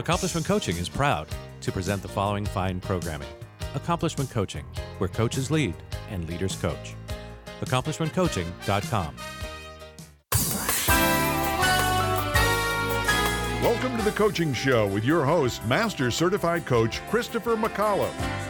Accomplishment Coaching is proud to present the following fine programming Accomplishment Coaching, where coaches lead and leaders coach. AccomplishmentCoaching.com. Welcome to the Coaching Show with your host, Master Certified Coach Christopher McAuliffe.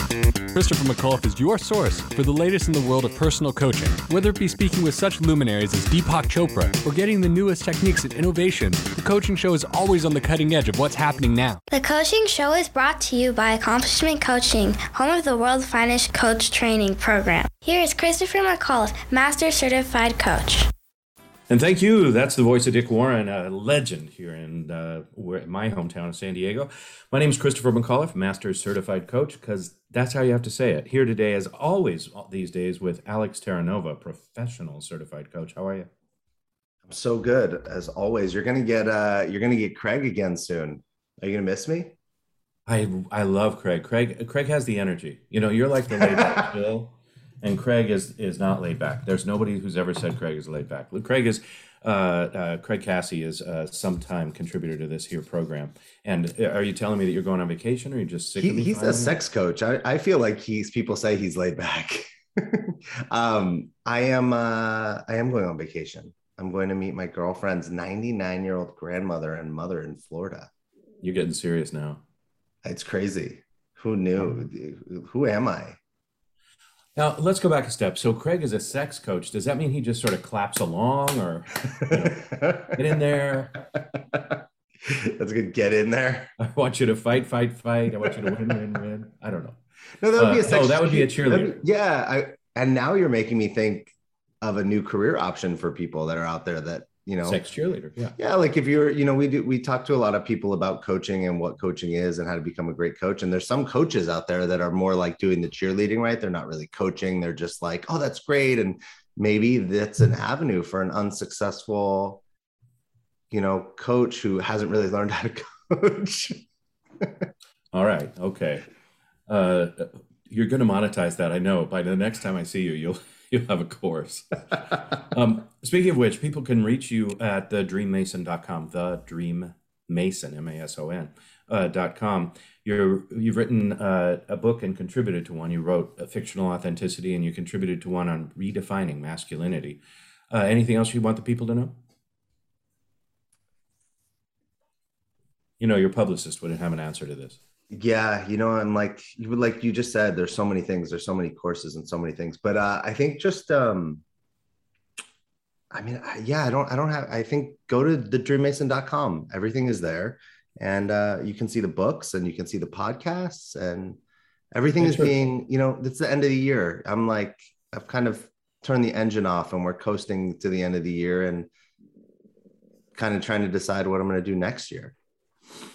Christopher McAuliffe is your source for the latest in the world of personal coaching. Whether it be speaking with such luminaries as Deepak Chopra or getting the newest techniques and innovation, the coaching show is always on the cutting edge of what's happening now. The coaching show is brought to you by Accomplishment Coaching, home of the world's finest coach training program. Here is Christopher McAuliffe, Master Certified Coach. And thank you. That's the voice of Dick Warren, a legend here in uh, my hometown of San Diego. My name is Christopher McAuliffe, Master Certified Coach, because that's how you have to say it. Here today, as always, these days with Alex Terranova, Professional Certified Coach. How are you? I'm so good as always. You're gonna get uh, you're gonna get Craig again soon. Are you gonna miss me? I I love Craig. Craig Craig has the energy. You know, you're like the laid back Bill and Craig is is not laid back. There's nobody who's ever said Craig is laid back. Craig is uh, uh, Craig Cassie is a sometime contributor to this here program. And uh, are you telling me that you're going on vacation, or you just sick? He, he's a sex coach. I, I feel like he's people say he's laid back. um, I am uh, I am going on vacation. I'm going to meet my girlfriend's 99 year old grandmother and mother in Florida. You're getting serious now. It's crazy. Who knew? Who am I? Now let's go back a step. So Craig is a sex coach. Does that mean he just sort of claps along, or you know, get in there? That's good. Get in there. I want you to fight, fight, fight. I want you to win, win, win. I don't know. No, that would be a uh, sex. Oh, that would be a cheerleader. Be, yeah, I, and now you're making me think of a new career option for people that are out there that you know? Sex cheerleader yeah. Yeah like if you're you know we do we talk to a lot of people about coaching and what coaching is and how to become a great coach and there's some coaches out there that are more like doing the cheerleading right? They're not really coaching they're just like oh that's great and maybe that's an avenue for an unsuccessful you know coach who hasn't really learned how to coach. All right okay. Uh you're going to monetize that i know. By the next time i see you you'll you'll have a course. um, speaking of which, people can reach you at the dreammason.com, the dream mason, M-A-S-O-N, uh, dot com. You're, you've written uh, a book and contributed to one. You wrote a fictional authenticity and you contributed to one on redefining masculinity. Uh, anything else you want the people to know? You know, your publicist wouldn't have an answer to this yeah you know and like you like you just said there's so many things there's so many courses and so many things but uh i think just um i mean yeah i don't i don't have i think go to the dreammason.com everything is there and uh you can see the books and you can see the podcasts and everything That's is being you know it's the end of the year. I'm like i've kind of turned the engine off and we're coasting to the end of the year and kind of trying to decide what i'm going to do next year.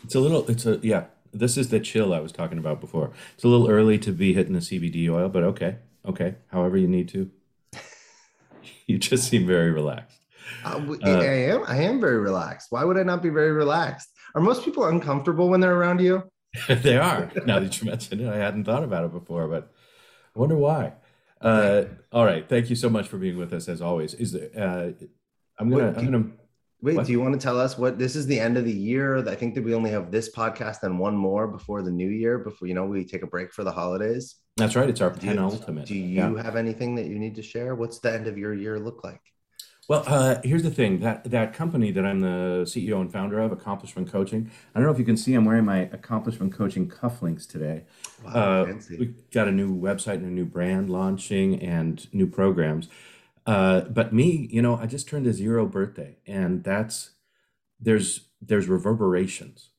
It's a little it's a yeah this is the chill I was talking about before. It's a little early to be hitting the CBD oil, but okay, okay, however you need to. you just seem very relaxed. Uh, uh, I am. I am very relaxed. Why would I not be very relaxed? Are most people uncomfortable when they're around you? they are. Now that you mentioned it, I hadn't thought about it before, but I wonder why. Uh, all right. Thank you so much for being with us as always. Is there, uh, I'm gonna I'm gonna Wait, What? do you want to tell us what this is the end of the year? I think that we only have this podcast and one more before the new year, before you know we take a break for the holidays. That's right. It's our Do you, penultimate. do you Yeah. have anything that you need to share? What's the end of your year look like? Well, uh, here's the thing that that company that I'm the CEO and founder of, Accomplishment Coaching. I don't know if you can see, I'm wearing my Accomplishment Coaching cufflinks today. Wow, Uh, fancy. we got a new website and a new brand launching and new programs. Uh, but me, you know, I just turned a zero birthday, and that's there's there's reverberations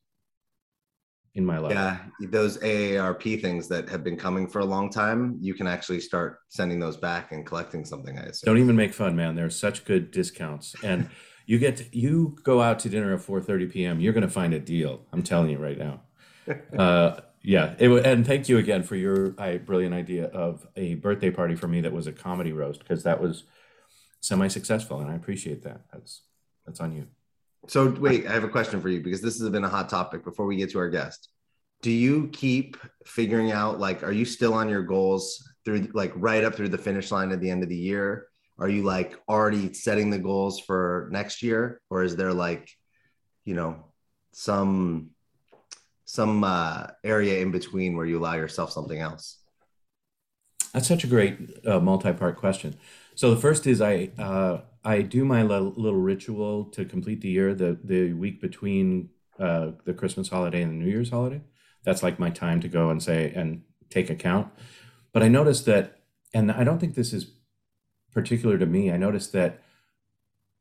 in my life. Yeah, those AARP things that have been coming for a long time, you can actually start sending those back and collecting something. I assume. Don't even make fun, man. There's such good discounts, and you get to, you go out to dinner at 4:30 p.m. You're going to find a deal. I'm telling you right now. Uh, yeah, it, and thank you again for your I, brilliant idea of a birthday party for me that was a comedy roast because that was semi-successful, and I appreciate that. That's that's on you. So wait, I have a question for you because this has been a hot topic before we get to our guest. Do you keep figuring out like are you still on your goals through like right up through the finish line at the end of the year? Are you like already setting the goals for next year or is there like you know some some uh area in between where you allow yourself something else? That's such a great uh, multi-part question. So the first is I uh, I do my little ritual to complete the year the the week between uh, the Christmas holiday and the New Year's holiday. That's like my time to go and say and take account. But I noticed that, and I don't think this is particular to me. I noticed that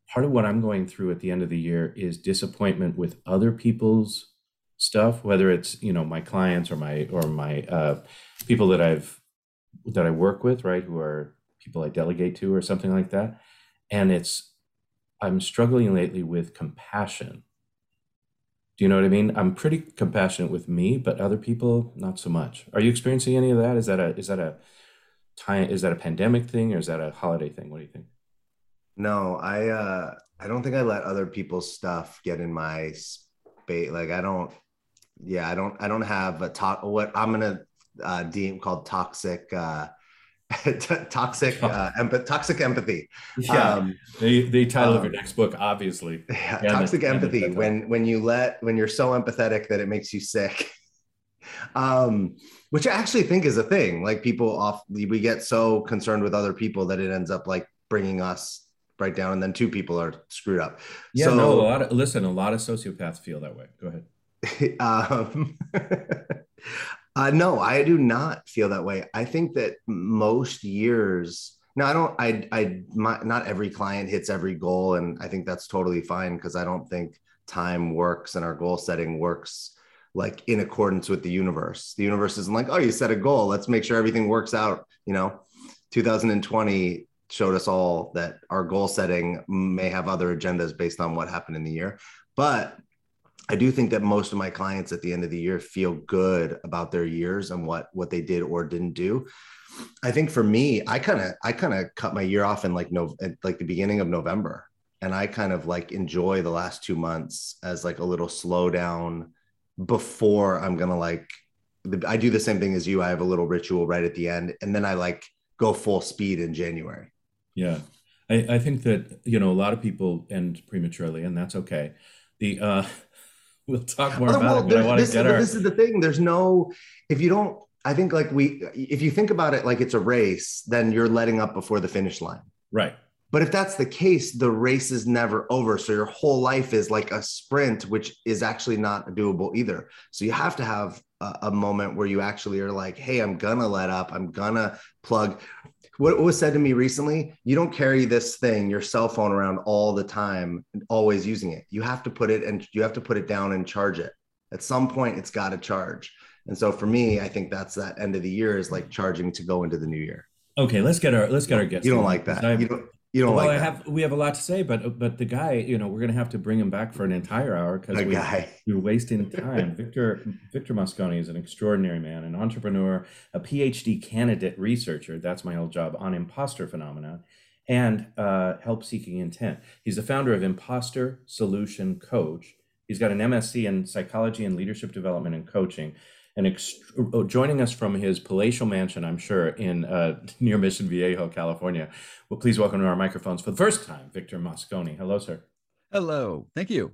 part of what I'm going through at the end of the year is disappointment with other people's stuff, whether it's you know my clients or my or my uh, people that I've that I work with, right, who are people I delegate to or something like that. And it's, I'm struggling lately with compassion. Do you know what I mean? I'm pretty compassionate with me, but other people, not so much. Are you experiencing any of that? Is that a, is that a time, is that a pandemic thing or is that a holiday thing? What do you think? No, I uh I don't think I let other people's stuff get in my space. Like I don't yeah, I don't I don't have a talk what I'm gonna uh deem called toxic uh toxic uh empath- toxic empathy. Um, the, the title of um, your next book, obviously. yeah, Yeah, toxic yeah, empathy when when you let when you're so empathetic that it makes you sick um which i actually think is a thing like people off we get so concerned with other people that it ends up like bringing us right down and then two people are screwed up Yeah, so no, a lot of, listen, a lot of sociopaths feel that way. Go ahead. um, uh, no, I do not feel that way. I think that most years, no, I don't, I, I, my, not every client hits every goal. And I think that's totally fine because I don't think time works and our goal setting works like in accordance with the universe. The universe isn't like, oh, you set a goal. Let's make sure everything works out. You know, 2020 showed us all that our goal setting may have other agendas based on what happened in the year. But I do think that most of my clients at the end of the year feel good about their years and what what they did or didn't do. I think for me, I kind of I kind of cut my year off in like no like the beginning of November, and I kind of like enjoy the last two months as like a little slowdown before I'm gonna like. I do the same thing as you. I have a little ritual right at the end, and then I like go full speed in January. Yeah. I, I think that, you know, a lot of people end prematurely, and that's okay. The uh we'll talk more Well, about well, it, but I this- want this, to get is- our this is the thing. There's no, if you don't, I think like we, if you think about it like it's a race, then you're letting up before the finish line. right. But if that's the case, the race is never over. So your whole life is like a sprint, which is actually not doable either. So you have to have a, a moment where you actually are like, hey, I'm gonna let up. I'm gonna plug. What was said to me recently, you don't carry this thing, your cell phone around all the time, always using it. You have to put it and you have to put it down and charge it. At some point, it's got to charge. And so for me, I think that's that end of the year is like charging to go into the new year. Okay, let's get our let's get our guest. You don't like that. You don't. You don't well, like I that. have we have a lot to say, but but the guy, you know, we're gonna have to bring him back for an entire hour because we we're wasting time. Victor Victor Mosconi is an extraordinary man, an entrepreneur, a PhD candidate researcher. That's my old job on imposter phenomena and uh, help seeking intent. He's the founder of Imposter Solution Coach. He's got an MSc in psychology and leadership development and coaching. And oh, joining us from his palatial mansion, I'm sure, in uh, near Mission Viejo, California. Well, please welcome to our microphones for the first time, Victor Mosconi. Hello, sir. Hello. Thank you.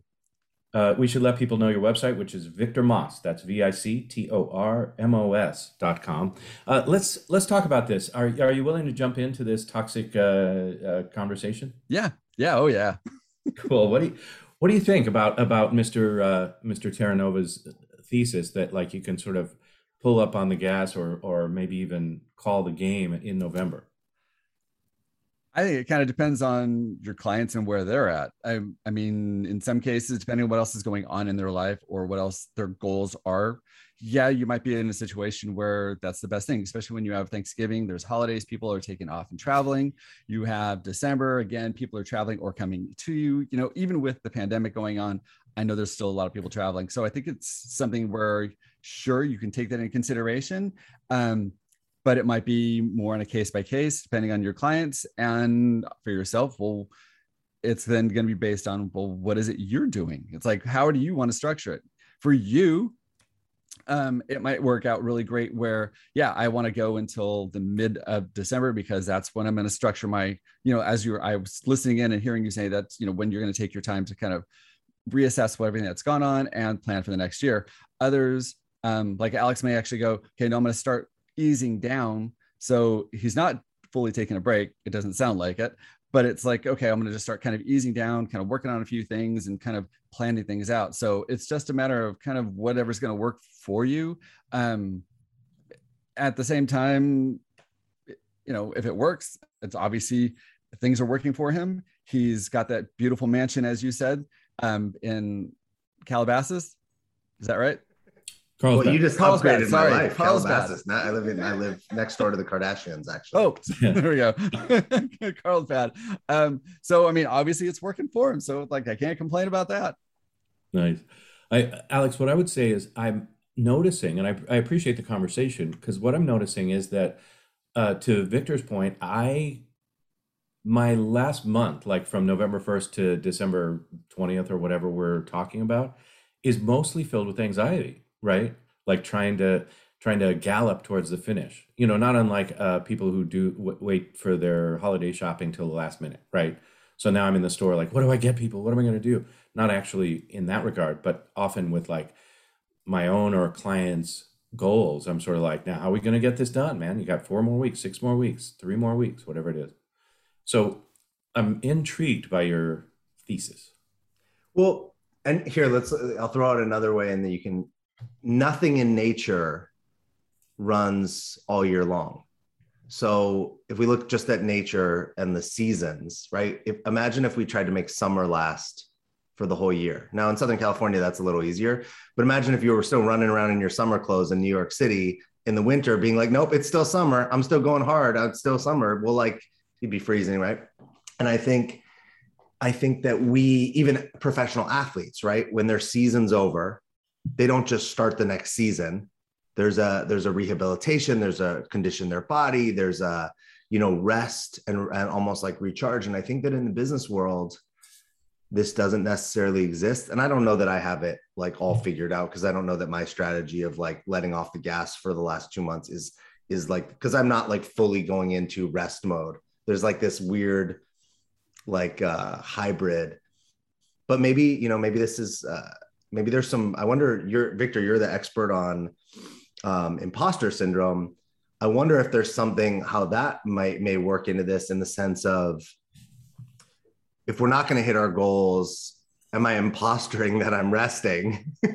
Uh, we should let people know your website, which is Victor Moss. That's V I C T O R M O S dot com. Uh, let's let's talk about this. Are are you willing to jump into this toxic uh, uh conversation? Yeah. Yeah. Oh yeah. cool. What do you what do you think about about Mr. Uh, Mr. Terranova's thesis that like you can sort of pull up on the gas or or maybe even call the game in November? I think it kind of depends on your clients and where they're at. I, I mean, in some cases, depending on what else is going on in their life or what else their goals are, yeah, you might be in a situation where that's the best thing, especially when you have Thanksgiving, there's holidays, people are taking off and traveling. You have December, again, people are traveling or coming to you. You know, even with the pandemic going on, I know there's still a lot of people traveling. So I think it's something where sure you can take that into consideration. Um, but it might be more on a case by case depending on your clients and for yourself well it's then going to be based on well what is it you're doing it's like how do you want to structure it for you um, it might work out really great where yeah i want to go until the mid of december because that's when i'm going to structure my you know as you're i was listening in and hearing you say that you know when you're going to take your time to kind of reassess what everything that's gone on and plan for the next year others um, like alex may actually go okay no i'm going to start easing down. So he's not fully taking a break. It doesn't sound like it, but it's like, okay, I'm going to just start kind of easing down, kind of working on a few things and kind of planning things out. So it's just a matter of kind of whatever's going to work for you. Um, at the same time, you know, if it works, it's obviously things are working for him. He's got that beautiful mansion, as you said, um, in Calabasas. Is that right? Carlsbad. Well, you just Carlsbad, upgraded sorry. my life. Calabasas. Now I live in I live next door to the Kardashians, actually. Oh, there we go. Carlsbad. Um, so I mean, obviously it's working for him. So like I can't complain about that. Nice. I Alex, what I would say is I'm noticing, and I, I appreciate the conversation because what I'm noticing is that uh, to Victor's point, I my last month, like from November 1st to December 20th or whatever we're talking about, is mostly filled with anxiety right? Like trying to trying to gallop towards the finish. You know, not unlike uh, people who do w- wait for their holiday shopping till the last minute, right? So now I'm in the store, like, what do I get people? What am I going to do? Not actually in that regard, but often with like my own or clients' goals. I'm sort of like, now how are we going to get this done, man? You got four more weeks, six more weeks, three more weeks, whatever it is. So I'm intrigued by your thesis. Well, and here let's I'll throw out another way, and then you can nothing in nature runs all year long. So if we look just at nature and the seasons, right? If, imagine if we tried to make summer last for the whole year. Now in Southern California, that's a little easier. But imagine if you were still running around in your summer clothes in New York City in the winter, being like, nope, it's still summer. I'm still going hard. It's still summer. Well, like you'd be freezing, right? And I think, I think that we, even professional athletes, right, when their season's over, they don't just start the next season. There's a there's a rehabilitation there's a condition their body there's a you know rest and, and almost like recharge. And i think that in the business world this doesn't necessarily exist. And i don't know that i have it like all figured out because i don't know that my strategy of like letting off the gas for the last two months is is like because i'm not like fully going into rest mode there's like this weird like uh hybrid. But maybe you know maybe this is uh maybe there's some i wonder you're victor you're the expert on um, imposter syndrome. I wonder if there's something how that might may work into this in the sense of if we're not going to hit our goals am i impostering that i'm resting?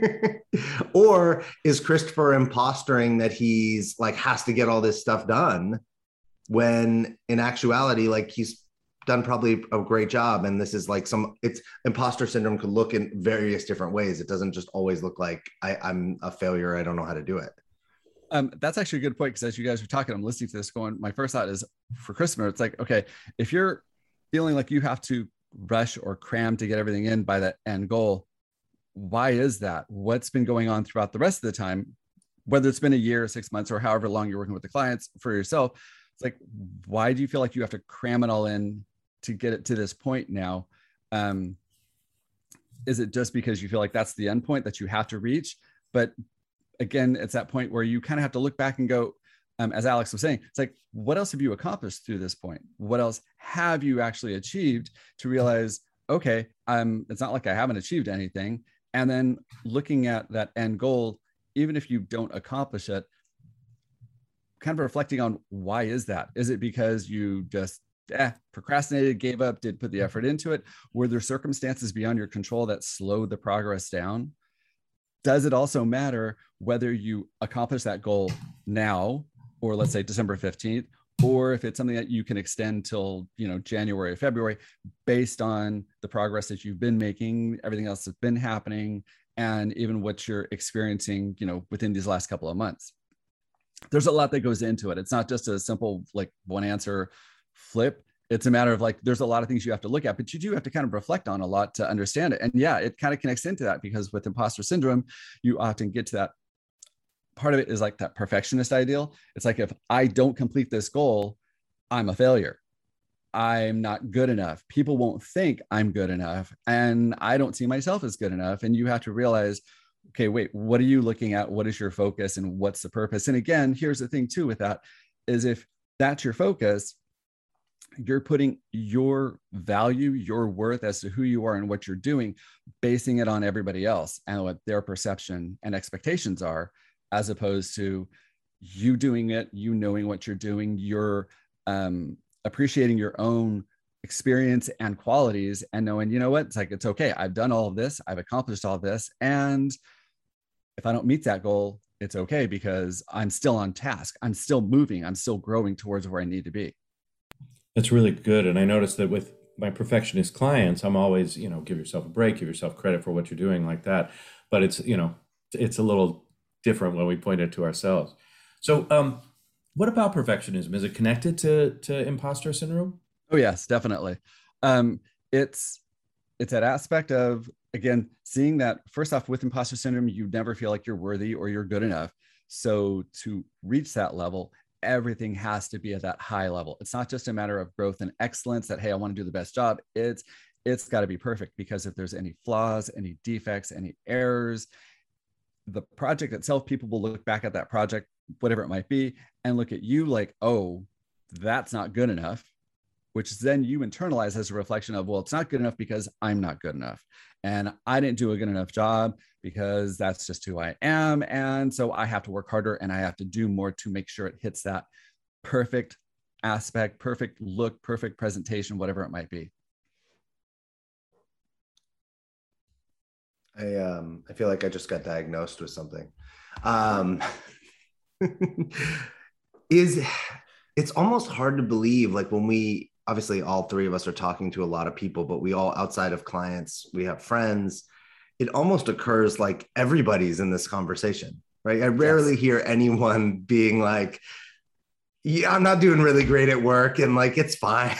Or is christopher impostering that he's like has to get all this stuff done when in actuality like he's done probably a great job and this is like some it's imposter syndrome could look in various different ways it doesn't just always look like I, i'm a failure i don't know how to do it um, that's actually a good point because as you guys are talking, I'm listening to this going, my first thought is for Christmas, it's like, okay, if you're feeling like you have to rush or cram to get everything in by that end goal, why is that? What's been going on throughout the rest of the time, whether it's been a year, six months, or however long you're working with the clients for yourself? It's like, why do you feel like you have to cram it all in to get it to this point now um, is it just because you feel like that's the end point that you have to reach but again, it's that point where you kind of have to look back and go, um, as Alex was saying, it's like, what else have you accomplished through this point? What else have you actually achieved to realize, okay, um, it's not like I haven't achieved anything. And then looking at that end goal, even if you don't accomplish it, kind of reflecting on why is that? Is it because you just eh, procrastinated, gave up, did put the effort into it? Were there circumstances beyond your control that slowed the progress down? Does it also matter whether you accomplish that goal now or let's say December 15th, or if it's something that you can extend till you know January or February based on the progress that you've been making, everything else that's been happening, and even what you're experiencing, you know, within these last couple of months. There's a lot that goes into it. It's not just a simple like one answer flip. It's a matter of like there's a lot of things you have to look at, but you do have to kind of reflect on a lot to understand it. And yeah, it kind of connects into that because with imposter syndrome, you often get to that part of it is like that perfectionist ideal. It's like if I don't complete this goal, I'm a failure. I'm not good enough. People won't think I'm good enough. And I don't see myself as good enough. And you have to realize, okay, wait, what are you looking at? What is your focus and what's the purpose? And again, here's the thing too with that is if that's your focus, you're putting your value, your worth as to who you are and what you're doing, basing it on everybody else and what their perception and expectations are as opposed to you doing it, you knowing what you're doing, you're um, appreciating your own experience and qualities and knowing, you know what, it's like, it's okay. I've done all of this, I've accomplished all this. And if I don't meet that goal, it's okay because I'm still on task. I'm still moving. I'm still growing towards where I need to be. That's really good. And I noticed that with my perfectionist clients, I'm always, you know, give yourself a break, give yourself credit for what you're doing like that. But it's, you know, it's a little different when we point it to ourselves. So, um, what about perfectionism? Is it connected to to imposter syndrome? Oh yes, definitely. Um, it's it's that aspect of again seeing that first off with imposter syndrome, you never feel like you're worthy or you're good enough. So to reach that level, everything has to be at that high level. It's not just a matter of growth and excellence that hey, I want to do the best job. It's it's got to be perfect because if there's any flaws, any defects, any errors, the project itself, people will look back at that project, whatever it might be, and look at you like, oh, that's not good enough, which then you internalize as a reflection of, well, it's not good enough because I'm not good enough. And I didn't do a good enough job because that's just who I am. And so I have to work harder and I have to do more to make sure it hits that perfect aspect, perfect look, perfect presentation, whatever it might be. I um I feel like I just got diagnosed with something. Um is it's almost hard to believe like when we obviously all three of us are talking to a lot of people but we all outside of clients we have friends. It almost occurs like everybody's in this conversation right? I rarely yes. hear anyone being like yeah i'm not doing really great at work and like it's fine.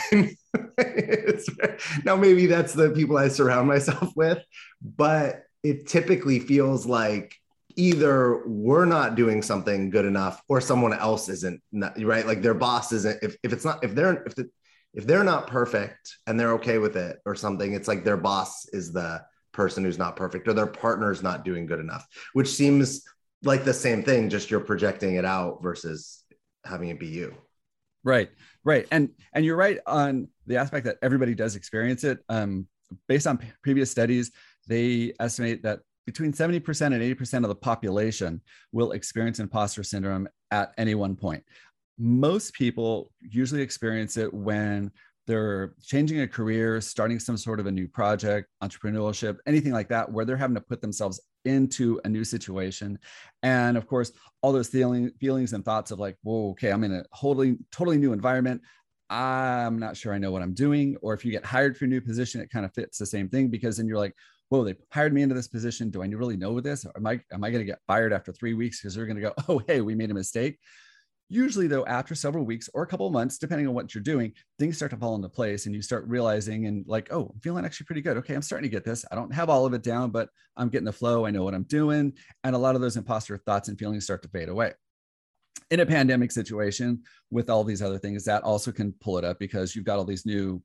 It's, now maybe that's the people i surround myself with but it typically feels like either we're not doing something good enough or someone else isn't right? Like their boss isn't if, if it's not if they're if the if they're not perfect and they're okay with it or something it's like their boss is the person who's not perfect or their partner's not doing good enough which seems like the same thing just you're projecting it out versus having it be you. Right right. And and you're right on the aspect that everybody does experience it. Um based on p- previous studies they estimate that between 70% and 80% of the population will experience imposter syndrome at any one point. Most people usually experience it when they're changing a career, starting some sort of a new project, entrepreneurship, anything like that, where they're having to put themselves into a new situation. And of course, all those feeling, feelings and thoughts of like, whoa, okay, I'm in a totally, totally new environment. I'm not sure I know what I'm doing. Or if you get hired for a new position, it kind of fits the same thing because then you're like, whoa, they hired me into this position. Do I really know this? Or am I am I going to get fired after three weeks because they're going to go, oh, hey, we made a mistake? Usually, though, after several weeks or a couple months, depending on what you're doing, things start to fall into place and you start realizing and like, oh, I'm feeling actually pretty good. Okay, I'm starting to get this. I don't have all of it down, but I'm getting the flow. I know what I'm doing. And a lot of those imposter thoughts and feelings start to fade away. In a pandemic situation with all these other things, that also can pull it up because you've got all these new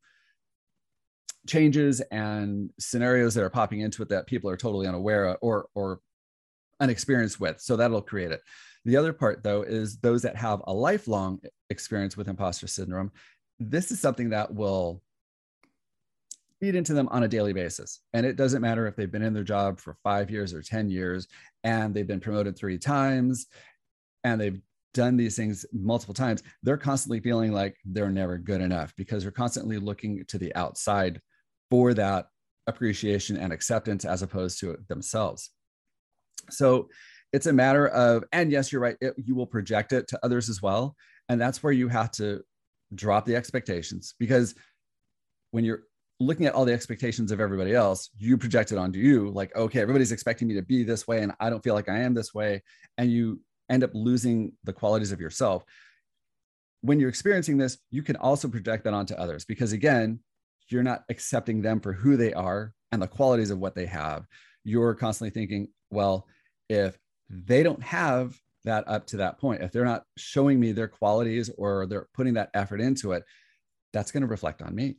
changes and scenarios that are popping into it that people are totally unaware of or or an experience with. So that'll create it. The other part, though, is those that have a lifelong experience with imposter syndrome. This is something that will feed into them on a daily basis. And it doesn't matter if they've been in their job for five years or 10 years and they've been promoted three times and they've done these things multiple times, they're constantly feeling like they're never good enough because they're constantly looking to the outside for that appreciation and acceptance as opposed to themselves. So it's a matter of, and yes, you're right, it, you will project it to others as well. And that's where you have to drop the expectations because when you're looking at all the expectations of everybody else, you project it onto you like, okay, everybody's expecting me to be this way, and I don't feel like I am this way. And you end up losing the qualities of yourself. When you're experiencing this, you can also project that onto others because, again, you're not accepting them for who they are and the qualities of what they have. You're constantly thinking, well, if they don't have that up to that point, if they're not showing me their qualities or they're putting that effort into it, that's going to reflect on me.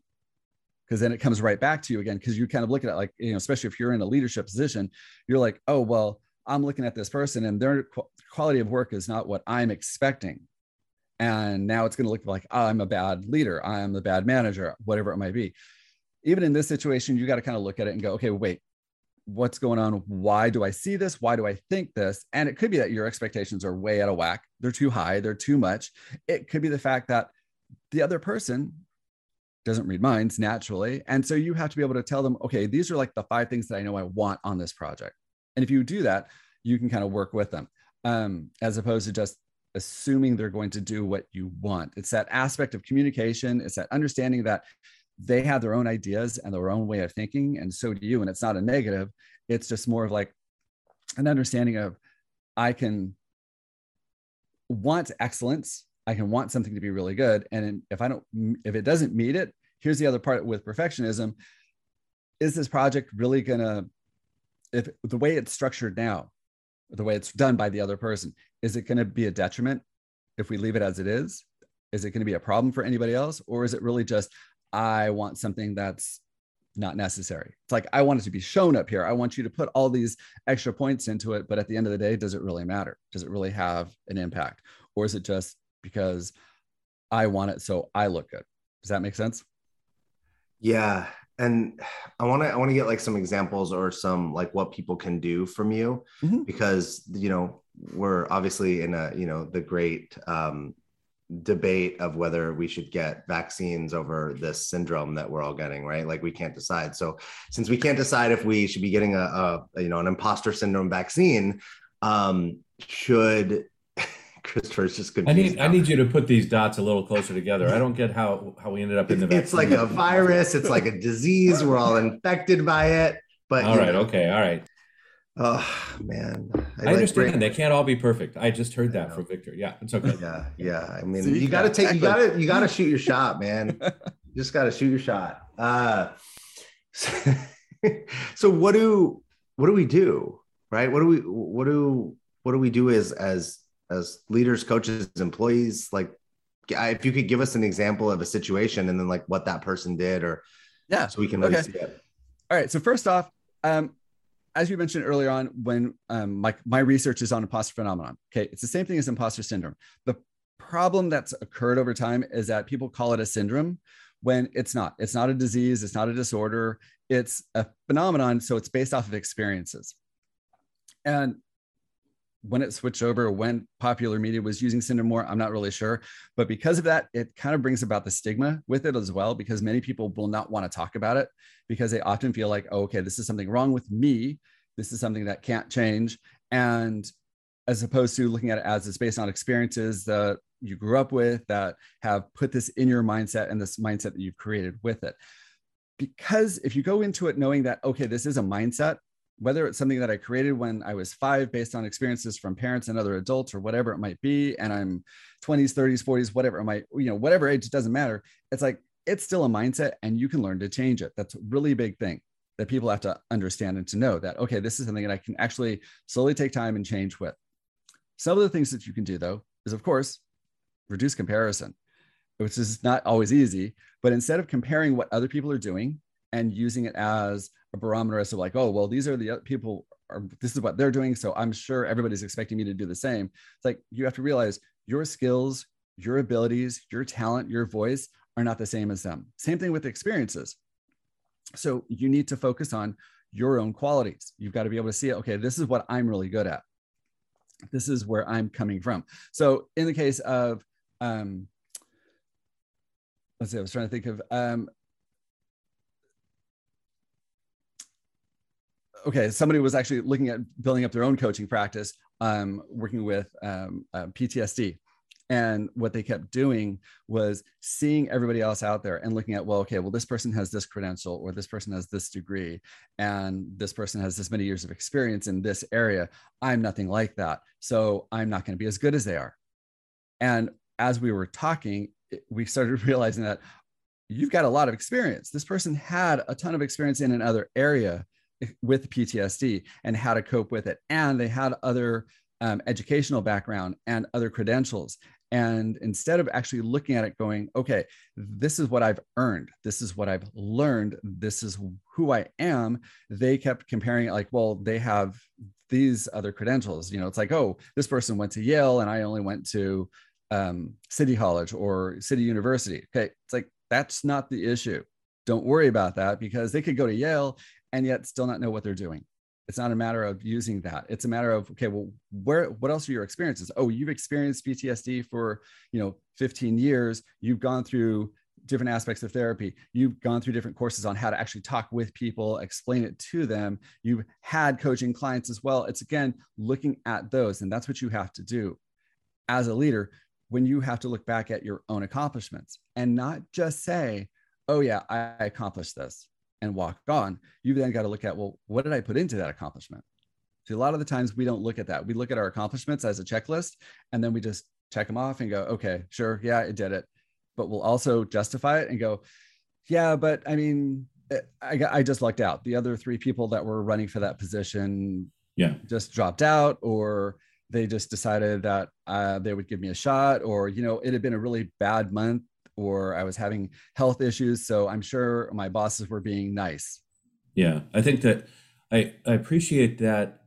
Because then it comes right back to you again, because you kind of look at it like, you know, especially if you're in a leadership position, you're like, oh, well, I'm looking at this person and their quality of work is not what I'm expecting. And now it's going to look like oh, I'm a bad leader, I'm a bad manager, whatever it might be. Even in this situation, you got to kind of look at it and go, okay, wait, what's going on? Why do I see this? Why do I think this? And it could be that your expectations are way out of whack. They're too high, they're too much. It could be the fact that the other person doesn't read minds naturally. And so you have to be able to tell them, okay, these are like the five things that I know I want on this project. And if you do that, you can kind of work with them um, as opposed to just assuming they're going to do what you want. It's that aspect of communication, it's that understanding that they have their own ideas and their own way of thinking, and so do you. And it's not a negative, it's just more of like an understanding of I can want excellence, I can want something to be really good. And if I don't, if it doesn't meet it, here's the other part with perfectionism is this project really to if the way it's structured now, the way it's done by the other person, is it to be a detriment if we leave it as it is? Is it going to be a problem for anybody else? Or is it really just, I want something that's not necessary? It's like, I want it to be shown up here. I want you to put all these extra points into it. But at the end of the day, does it really matter? Does it really have an impact? Or is it just because I want it so I look good? Does that make sense? Yeah and i want to i want to get like some examples or some like what people can do from you mm-hmm. because you know we're obviously in a you know the great um, debate of whether we should get vaccines over this syndrome that we're all getting right like we can't decide so since we can't decide if we should be getting a, a you know an imposter syndrome vaccine um, should Christopher's just confused. I need now. I need you to put these dots a little closer together. I don't get how how we ended up in the. It's like a virus. It's like a disease. We're all infected by it. But all right, know. okay, all right. Oh man, I, I understand. Break... They can't all be perfect. I just heard that from Victor. Yeah, it's okay. Yeah, yeah. I mean, so you, you got to take. You got to. You got to shoot your shot, man. you just got to shoot your shot. Uh, so, so what do what do we do? Right? What do we what do what do we do as as as leaders, coaches, employees? Like, if you could give us an example of a situation and then like what that person did, or yeah, so we can really okay. see it. All right. So first off, um, as we mentioned earlier on, when um, my my research is on imposter phenomenon. Okay, it's the same thing as imposter syndrome. The problem that's occurred over time is that people call it a syndrome when it's not. It's not a disease. It's not a disorder. It's a phenomenon. So it's based off of experiences. And when it switched over, when popular media was using syndrome more, I'm not really sure. But because of that, it kind of brings about the stigma with it as well, because many people will not want to talk about it because they often feel like, oh, okay, this is something wrong with me. This is something that can't change. And as opposed to looking at it as it's based on experiences that you grew up with that have put this in your mindset and this mindset that you've created with it. Because if you go into it knowing that, okay, this is a mindset, whether it's something that I created when I was five based on experiences from parents and other adults or whatever it might be, and I'm 20s, 30s, 40s, whatever it might, you know, whatever age, it doesn't matter. It's like it's still a mindset and you can learn to change it. That's a really big thing that people have to understand and to know that, okay, this is something that I can actually slowly take time and change with. Some of the things that you can do though is, of course, reduce comparison, which is not always easy, but instead of comparing what other people are doing and using it as a barometer as to like, oh, well, these are the people are this is what they're doing so i'm sure everybody's expecting me to do the same. It's like you have to realize your skills your abilities your talent your voice are not the same as them. Same thing with experiences. So you need to focus on your own qualities. You've got to be able to see okay this is what i'm really good at. This is where i'm coming from. So in the case of um let's see i was trying to think of um okay, somebody was actually looking at building up their own coaching practice, um, working with um, uh, PTSD. And what they kept doing was seeing everybody else out there and looking at, well, okay, well, this person has this credential or this person has this degree and this person has this many years of experience in this area. I'm nothing like that. So I'm not going to be as good as they are. And as we were talking, we started realizing that you've got a lot of experience. This person had a ton of experience in another area with PTSD and how to cope with it. And they had other um, educational background and other credentials. And instead of actually looking at it going, okay, this is what I've earned, this is what I've learned, this is who I am, they kept comparing it like, well, they have these other credentials. You know, it's like, oh, this person went to Yale and I only went to um, City College or City University. Okay. It's like, that's not the issue. Don't worry about that because they could go to Yale and yet still not know what they're doing. It's not a matter of using that. It's a matter of okay, well, where what else are your experiences? Oh, you've experienced PTSD for you know 15 years. You've gone through different aspects of therapy. You've gone through different courses on how to actually talk with people, explain it to them. You've had coaching clients as well. It's again looking at those, and that's what you have to do as a leader when you have to look back at your own accomplishments and not just say, "Oh yeah, I accomplished this." And walk on, you've then got to look at, well, what did I put into that accomplishment? See, a lot of the times we don't look at that. We look at our accomplishments as a checklist and then we just check them off and go, okay, sure, yeah, I did it. But we'll also justify it and go, yeah, but I mean, eh, I, I just lucked out. The other three people that were running for that position yeah. just dropped out or they just decided that uh, they would give me a shot or, you know, it had been a really bad month or I was having health issues. So I'm sure my bosses were being nice. Yeah, I think that I, I appreciate that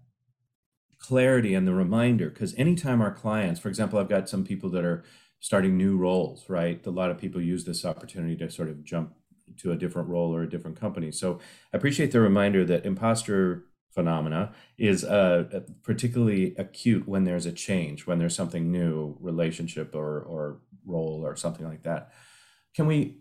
clarity and the reminder because anytime our clients, for example, I've got some people that are starting new roles, right? A lot of people use this opportunity to sort of jump to a different role or a different company. So I appreciate the reminder that imposter phenomena is uh, particularly acute when there's a change, when there's something new, relationship or or role or something like that. Can we?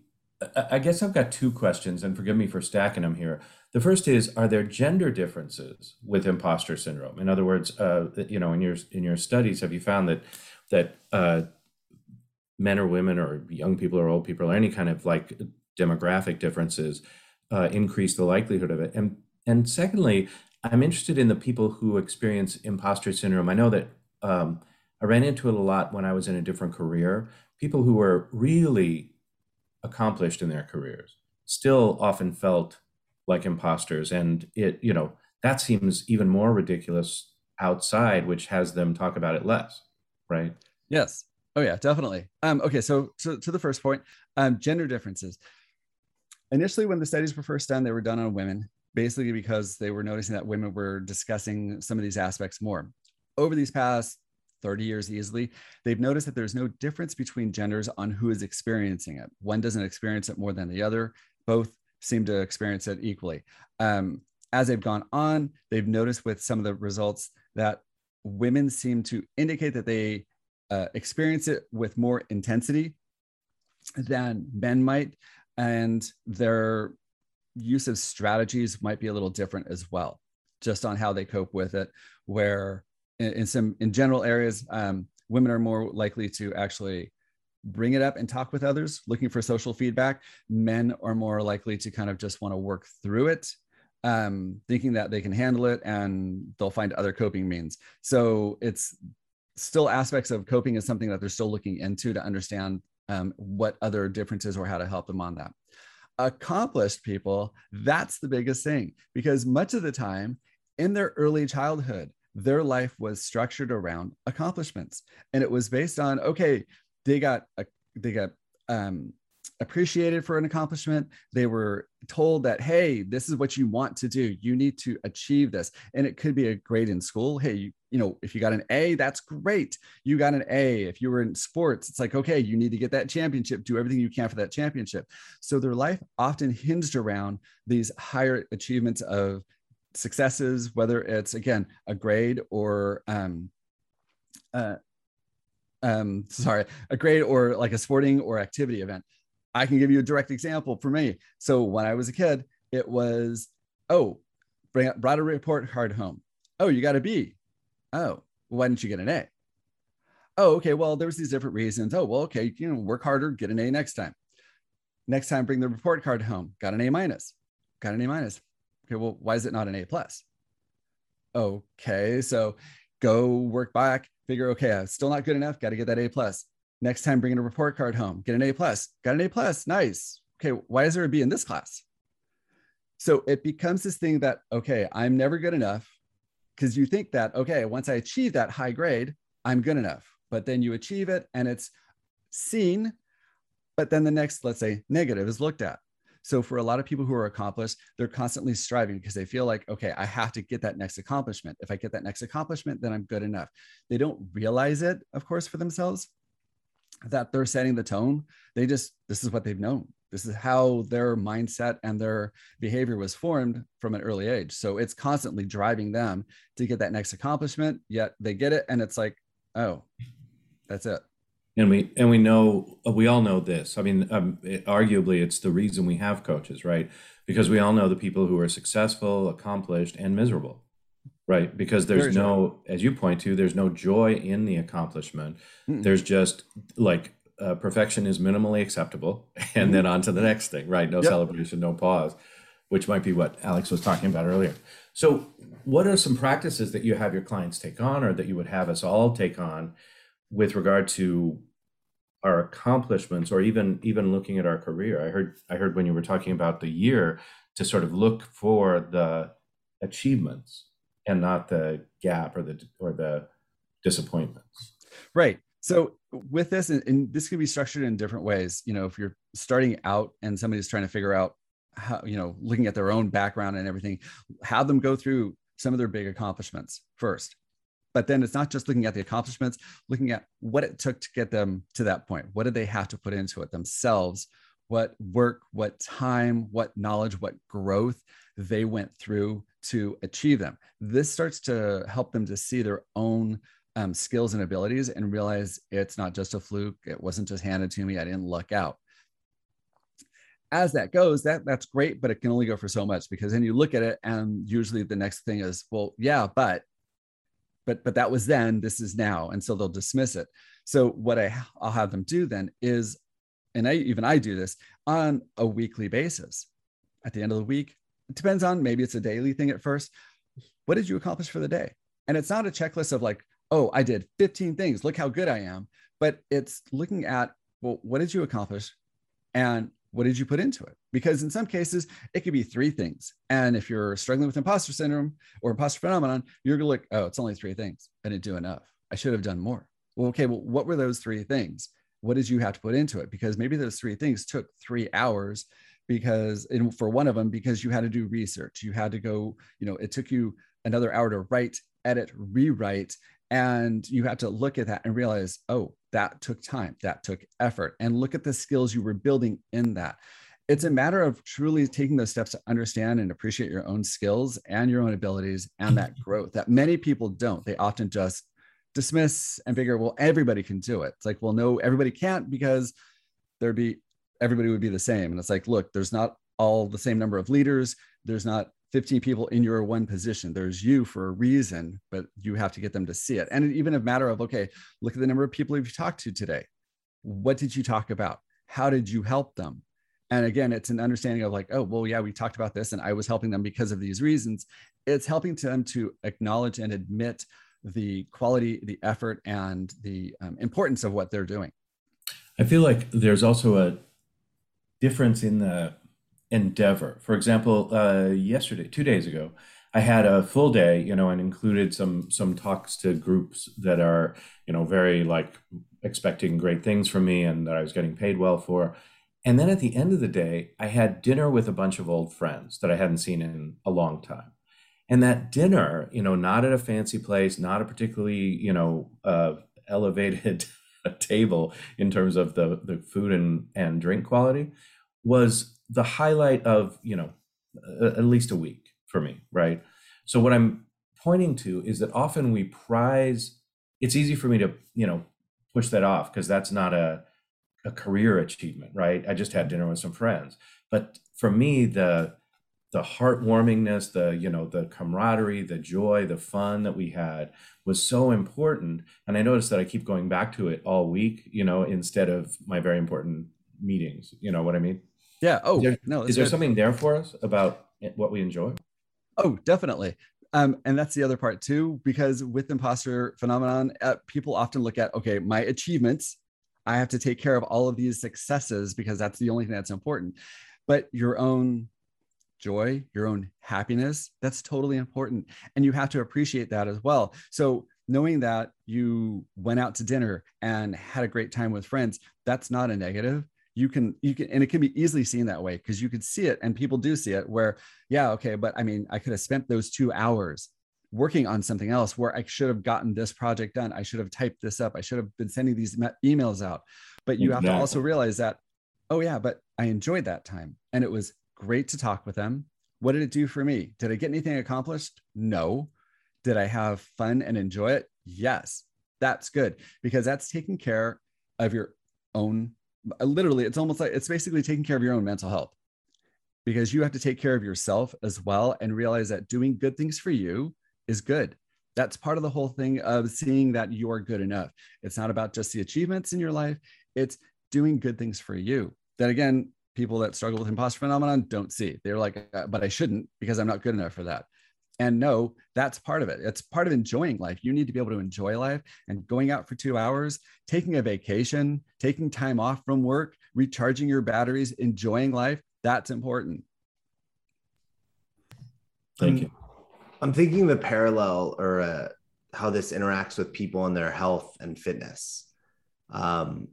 I guess I've got two questions, and forgive me for stacking them here. The first is: Are there gender differences with imposter syndrome? In other words, uh, you know, in your in your studies, have you found that that uh, men or women or young people or old people or any kind of like demographic differences uh, increase the likelihood of it? And and secondly, I'm interested in the people who experience imposter syndrome. I know that um, I ran into it a lot when I was in a different career people who were really accomplished in their careers still often felt like imposters. And it you know that seems even more ridiculous outside which has them talk about it less right? Yes. Oh yeah definitely. Um okay so to, to the first point um gender differences. Initially when the studies were first done they were done on women basically because they were noticing that women were discussing some of these aspects more. Over these past 30 years easily, they've noticed that there's no difference between genders on who is experiencing it. One doesn't experience it more than the other. Both seem to experience it equally. Um, as they've gone on, they've noticed with some of the results that women seem to indicate that they uh, experience it with more intensity than men might. And their use of strategies might be a little different as well, just on how they cope with it. Where in, in some in general areas, um, women are more likely to actually bring it up and talk with others, looking for social feedback. Men are more likely to kind of just want to work through it, um, thinking that they can handle it and they'll find other coping means. So it's still aspects of coping is something that they're still looking into to understand um, what other differences or how to help them on that. Accomplished people, that's the biggest thing because much of the time in their early childhood, their life was structured around accomplishments and it was based on okay they got a, they got um, appreciated for an accomplishment. They were told that, hey, this is what you want to do. You need to achieve this. And it could be a grade in school. Hey, you, you know, if you got an A, that's great. You got an A. If you were in sports, it's like, okay, you need to get that championship, do everything you can for that championship. So their life often hinged around these higher achievements of successes, whether it's again a grade or um, uh, um, sorry, a grade or like a sporting or activity event. I can give you a direct example for me. So when I was a kid, it was, oh, bring up, brought a report card home. Oh, you got a B. Oh, why didn't you get an A? Oh, okay. Well, there was these different reasons. Oh, well, okay. You know, work harder, get an A next time. Next time, bring the report card home. Got an A minus. Got an A minus. Okay. Well, why is it not an A plus? Okay. So go work back, figure, okay, I'm still not good enough. Got to get that A plus. Next time, bring in a report card home, get an A plus. Got an A plus. Nice. Okay. Why is there a B in this class? So it becomes this thing that, okay, I'm never good enough because you think that, okay, once I achieve that high grade, I'm good enough. But then you achieve it and it's seen. But then the next, let's say, negative is looked at. So for a lot of people who are accomplished, they're constantly striving because they feel like, okay, I have to get that next accomplishment. If I get that next accomplishment, then I'm good enough. They don't realize it, of course, for themselves that they're setting the tone. They just, this is what they've known. This is how their mindset and their behavior was formed from an early age. So it's constantly driving them to get that next accomplishment, yet they get it. And it's like, oh, that's it and we and we know we all know this. I mean um, it, arguably it's the reason we have coaches right? Because we all know the people who are successful accomplished and miserable right? Because there's Very no true. as you point to there's no joy in the accomplishment. Mm there's just like uh, perfection is minimally acceptable and mm then on to the next thing right? No yep. celebration no pause which might be what alex was talking about earlier. So what are some practices that you have your clients take on or that you would have us all take on with regard to our accomplishments or even even looking at our career. I heard i heard when you were talking about the year to sort of look for the achievements and not the gap or the or the disappointments. Right. So with this and, this could be structured in different ways. You know if you're starting out and somebody's trying to figure out how you know looking at their own background and everything have them go through some of their big accomplishments first but then it's not just looking at the accomplishments, looking at what it took to get them to that point. What did they have to put into it themselves? What work, what time, what knowledge, what growth they went through to achieve them. This starts to help them to see their own um, skills and abilities and realize it's not just a fluke. It wasn't just handed to me. I didn't luck out as that goes, that that's great, but it can only go for so much because then you look at it and usually the next thing is, well, yeah, but but but that was then this is now. And so they'll dismiss it. So what I, i'll have them do then is and i even i do this on a weekly basis. At the end of the week it depends on maybe it's a daily thing at first. What did you accomplish for the day? And it's not a checklist of like oh i did 15 things. Look how good i am. But it's looking at well what did you accomplish? And what did you put into it? Because in some cases, it could be three things. And if you're struggling with imposter syndrome or imposter phenomenon, you're going to look, oh, it's only three things. I didn't do enough. I should have done more. Well, okay, well, what were those three things? What did you have to put into it? Because maybe those three things took three hours because for one of them, because you had to do research, you had to go, you know, it took you another hour to write, edit, rewrite, and you have to look at that and realize, oh, that took time, that took effort, and look at the skills you were building in that. It's a matter of truly taking those steps to understand and appreciate your own skills and your own abilities and that mm-hmm. growth that many people don't. They often just dismiss and figure, well, everybody can do it. It's like, well, no, everybody can't because there'd be everybody would be the same. And it's like, look, there's not all the same number of leaders. There's not 15 people in your one position. There's you for a reason, but you have to get them to see it. And even a matter of, okay, look at the number of people you've talked to today. What did you talk about? How did you help them? And again, it's an understanding of like, oh, well, yeah, we talked about this and I was helping them because of these reasons. It's helping them to acknowledge and admit the quality, the effort, and the um, importance of what they're doing. I feel like there's also a difference in the endeavor. For example, uh, yesterday, two days ago, I had a full day, you know, and included some some talks to groups that are, you know, very like expecting great things from me and that I was getting paid well for. And then at the end of the day, I had dinner with a bunch of old friends that I hadn't seen in a long time. And that dinner, you know, not at a fancy place, not a particularly, you know, uh, elevated table in terms of the, the food and, and drink quality, was the highlight of, you know, at least a week for me, right? So what I'm pointing to is that often we prize, it's easy for me to, you know, push that off because that's not a, a career achievement, right? I just had dinner with some friends. But for me, the the heartwarmingness, the you know, the camaraderie, the joy, the fun that we had was so important. And I noticed that I keep going back to it all week, you know, instead of my very important meetings. You know what I mean? Yeah. Oh Is there, no. is there good. something there for us about what we enjoy? Oh, definitely. Um, and that's the other part too, because with imposter phenomenon, uh, people often look at okay, my achievements. I have to take care of all of these successes because that's the only thing that's important. But your own joy, your own happiness, that's totally important. And you have to appreciate that as well. So, knowing that you went out to dinner and had a great time with friends, that's not a negative. You can, you can, and it can be easily seen that way because you could see it and people do see it where, yeah, okay, but I mean, I could have spent those two hours working on something else where I should have gotten this project done. I should have typed this up. I should have been sending these emails out. But you exactly. have to also realize that, oh, yeah, but I enjoyed that time and it was great to talk with them. What did it do for me? Did I get anything accomplished? No. Did I have fun and enjoy it? Yes. That's good because that's taking care of your own. Literally, it's almost like it's basically taking care of your own mental health because you have to take care of yourself as well and realize that doing good things for you is good. That's part of the whole thing of seeing that you're good enough. It's not about just the achievements in your life, it's doing good things for you. That again, people that struggle with imposter phenomenon don't see. They're like, uh, but I shouldn't because I'm not good enough for that. And no, that's part of it. It's part of enjoying life. You need to be able to enjoy life and going out for two hours, taking a vacation, taking time off from work, recharging your batteries, enjoying life. That's important. Thank you. I'm thinking the parallel or uh, how this interacts with people and their health and fitness. Um,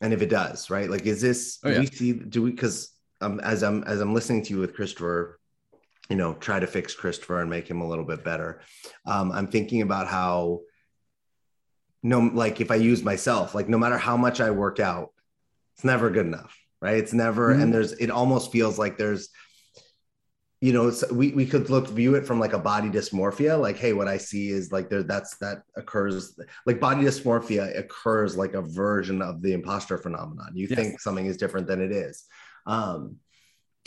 and if it does, right? Like, is this, oh, yeah. do we see, do we, cause um, as I'm, as I'm listening to you with Christopher, you know, try to fix Christopher and make him a little bit better. Um, I'm thinking about how, no, like if I use myself, like no matter how much I work out, it's never good enough, right? It's never, mm-hmm. and there's, it almost feels like there's, you know we, we could look view it from like a body dysmorphia like hey what i see is like there that's that occurs like body dysmorphia occurs like a version of the imposter phenomenon you yes. think something is different than it is um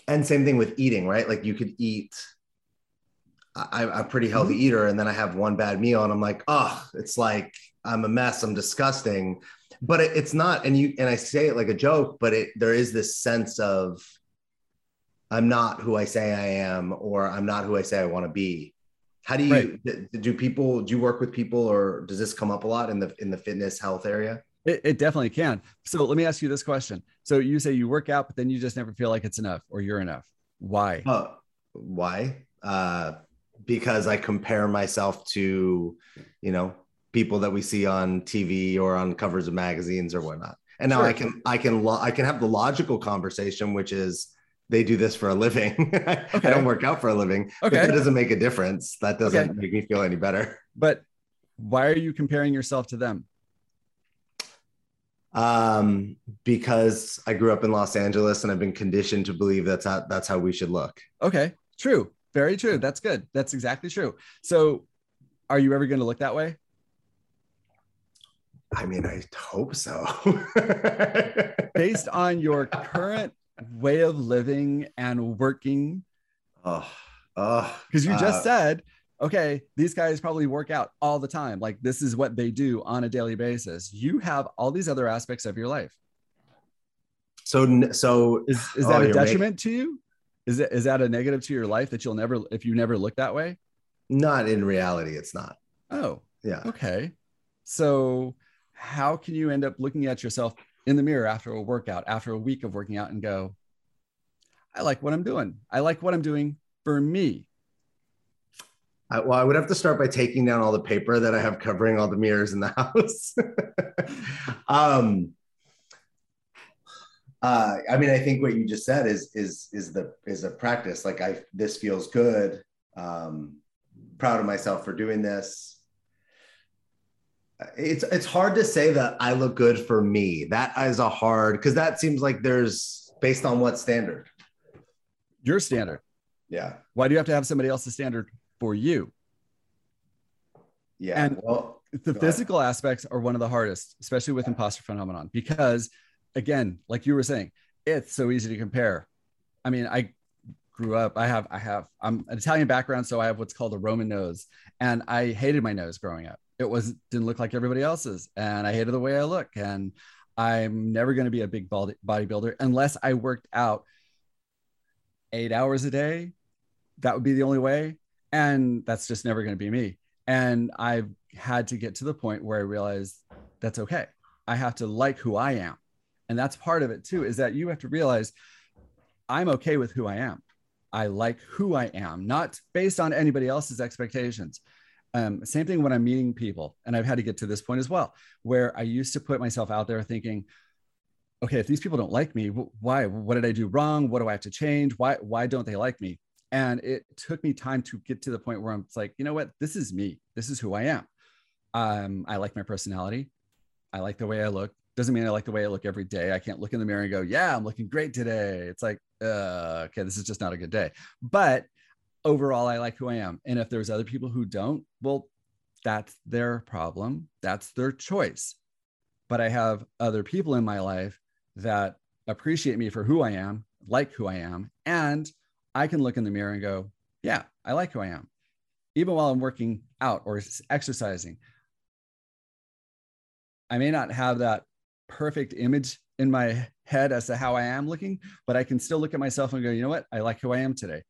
and same thing with eating right like you could eat I, am a pretty healthy mm-hmm. eater and then i have one bad meal and i'm like oh it's like i'm a mess i'm disgusting but it, it's not and you and i say it like a joke but it there is this sense of I'm not who I say I am, or I'm not who I say I want to be. How do you right. do people do you work with people or does this come up a lot in the in the fitness health area? It, it definitely can. So let me ask you this question. So you say you work out, but then you just never feel like it's enough or you're enough. Why? Uh, why? Uh, because I compare myself to, you know, people that we see on TV or on covers of magazines or whatnot. And now sure. I can I can lo- I can have the logical conversation, which is they do this for a living. okay. I don't work out for a living. Okay. that doesn't make a difference. That doesn't okay. make me feel any better. But why are you comparing yourself to them? Um, because I grew up in Los Angeles and I've been conditioned to believe that's how that's how we should look. Okay. True. Very true. That's good. That's exactly true. So are you ever going to look that way? I mean, I hope so. Based on your current way of living and working. Oh, oh, because you just uh, said, okay, these guys probably work out all the time. Like this is what they do on a daily basis. You have all these other aspects of your life. So, so is, is oh, that a detriment making... to you? Is it is that a negative to your life that you'll never if you never look that way? Not in reality, it's not. Oh, yeah. Okay. So, how can you end up looking at yourself in the mirror after a workout, after a week of working out, and go, I like what I'm doing. I like what I'm doing for me. I, well, I would have to start by taking down all the paper that I have covering all the mirrors in the house. um, uh, I mean, I think what you just said is is is the is a practice. Like I, this feels good. Um, proud of myself for doing this. It's it's hard to say that I look good for me. That is a hard because that seems like there's based on what standard. Your standard. Yeah. Why do you have to have somebody else's standard for you? Yeah. And well, the physical aspects are one of the hardest, especially with imposter phenomenon, because again, like you were saying, it's so easy to compare. I mean, I grew up, I have, I have, I'm an Italian background, so I have what's called a Roman nose, and I hated my nose growing up. It was didn't look like everybody else's, and I hated the way I look, and I'm never going to be a big body, bodybuilder unless I worked out eight hours a day. That would be the only way, and that's just never going to be me. And I've had to get to the point where I realized that's okay. I have to like who I am. And that's part of it too, is that you have to realize I'm okay with who I am. I like who I am, not based on anybody else's expectations. Um, same thing when I'm meeting people. And I've had to get to this point as well, where I used to put myself out there thinking, okay, if these people don't like me, why? What did I do wrong? What do I have to change? Why, why don't they like me? And it took me time to get to the point where I'm like, you know what? This is me. This is who I am. Um, I like my personality. I like the way I look. Doesn't mean I like the way I look every day. I can't look in the mirror and go, yeah, I'm looking great today. It's like, uh, okay, this is just not a good day. But overall, I like who I am. And if there's other people who don't, well, that's their problem. That's their choice. But I have other people in my life that appreciate me for who I am, like who I am, and I can look in the mirror and go, yeah, I like who I am. Even while I'm working out or exercising, I may not have that perfect image in my head as to how I am looking, but I can still look at myself and go, you know what? I like who I am today.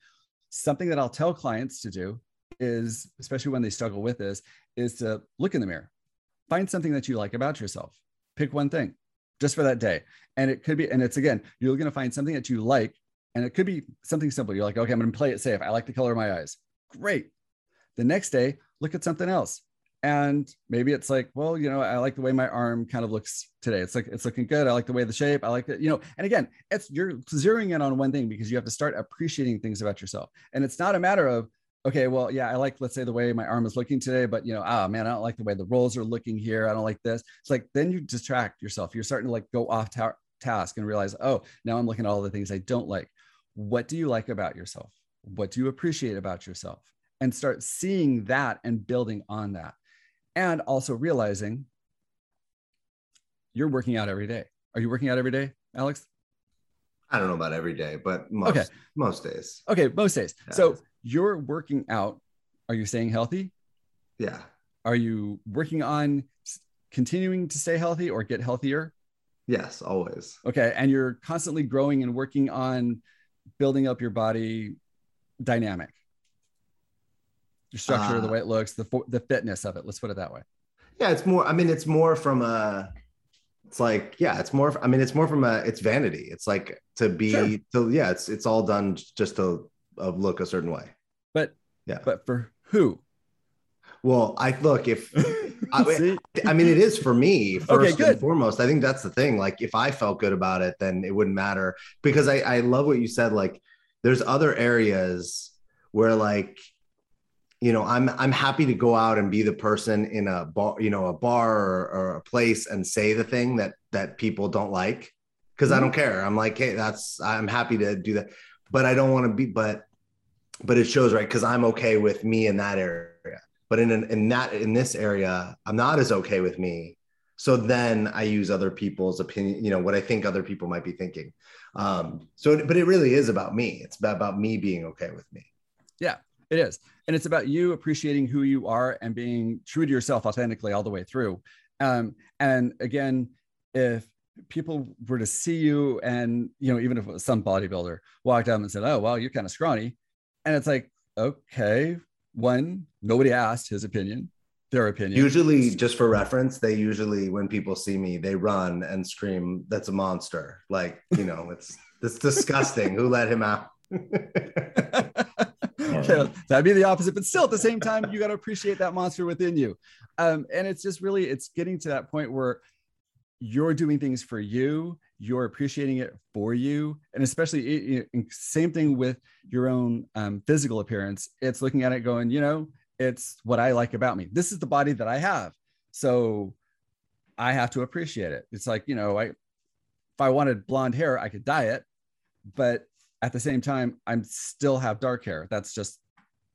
Something that I'll tell clients to do is, especially when they struggle with this, is to look in the mirror, find something that you like about yourself, pick one thing just for that day. And it could be, and it's again, you're going to find something that you like, and it could be something simple. You're like, okay, I'm going to play it safe. I like the color of my eyes. Great. The next day, look at something else. And maybe it's like, well, you know, I like the way my arm kind of looks today. It's like, it's looking good. I like the way the shape, I like it, you know, and again, it's you're zeroing in on one thing because you have to start appreciating things about yourself. And it's not a matter of, okay, well, yeah, I like, let's say the way my arm is looking today, but you know, ah, man, I don't like the way the rolls are looking here. I don't like this. It's like, then you distract yourself. You're starting to like go off task and realize, oh, now I'm looking at all the things I don't like. What do you like about yourself? What do you appreciate about yourself? And start seeing that and building on that. And also realizing you're working out every day. Are you working out every day, Alex? I don't know about every day, but most Okay. most days. Okay, most days. Yeah. So you're working out. Are you staying healthy? Yeah. Are you working on continuing to stay healthy or get healthier? Yes, always. Okay. And you're constantly growing and working on building up your body dynamic, your structure, the Uh, way it looks, the, the fitness of it. Let's put it that way. Yeah, it's more. I mean, it's more from a. It's like yeah, it's more. I mean, it's more from a. It's vanity. It's like to be. Sure. To, yeah, it's it's all done just to uh, look a certain way. But, Yeah. but for who? Well, I look if. I, I mean, it is for me first Okay, and foremost. I think that's the thing. Like, if I felt good about it, then it wouldn't matter. Because I I love what you said. Like, there's other areas where like you know i'm i'm happy to go out and be the person in a bar you know a bar or, or a place and say the thing that that people don't like. Because i mm-hmm. don't care. I'm like hey that's i'm happy to do that. But i don't want to be but but it shows right? Because i'm okay with me in that area but in in that in this area i'm not as okay with me so then i use other people's opinion you know what i think other people might be thinking um so but it really is about me it's about, me being okay with me Yeah, it is. And it's about you appreciating who you are and being true to yourself authentically all the way through. Um, and again, if people were to see you and, you know, even if some bodybuilder walked up and said, Oh, well, you're kind of scrawny. And it's like, okay, one, nobody asked his opinion, their opinion. Usually, just for reference, they usually, when people see me, they run and scream, "That's a monster!" Like you know, it's it's disgusting. Who let him out? Yeah, that'd be the opposite but still at the same time you got to appreciate that monster within you um, and it's just really it's getting to that point where you're doing things for you you're appreciating it for you and especially it, it, same thing with your own um, physical appearance. It's looking at it going you know it's what i like about me. This is the body that i have. So i have to appreciate it. It's like you know i if i wanted blonde hair i could dye it but at the same time i'm still have dark hair. That's just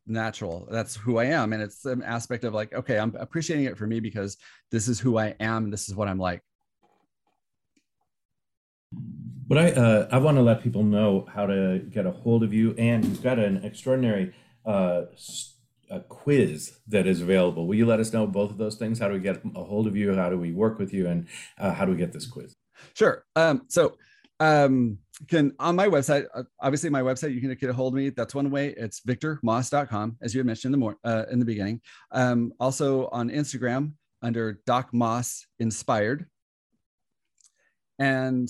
natural. That's who i am. And it's an aspect of like okay i'm appreciating it for me because this is who i am. This is what i'm like what I uh, I want to let people know how to get a hold of you, and you've got an extraordinary uh, a quiz that is available. Will you let us know both of those things? How do we get a hold of you? How do we work with you? And uh, how do we get this quiz? Sure. Um, so um, can on my website, uh, obviously my website, you can get a hold of me. That's one way. It's victormos.com, as you had mentioned in the uh, in the beginning. Um, also on Instagram under Doc Moss Inspired. And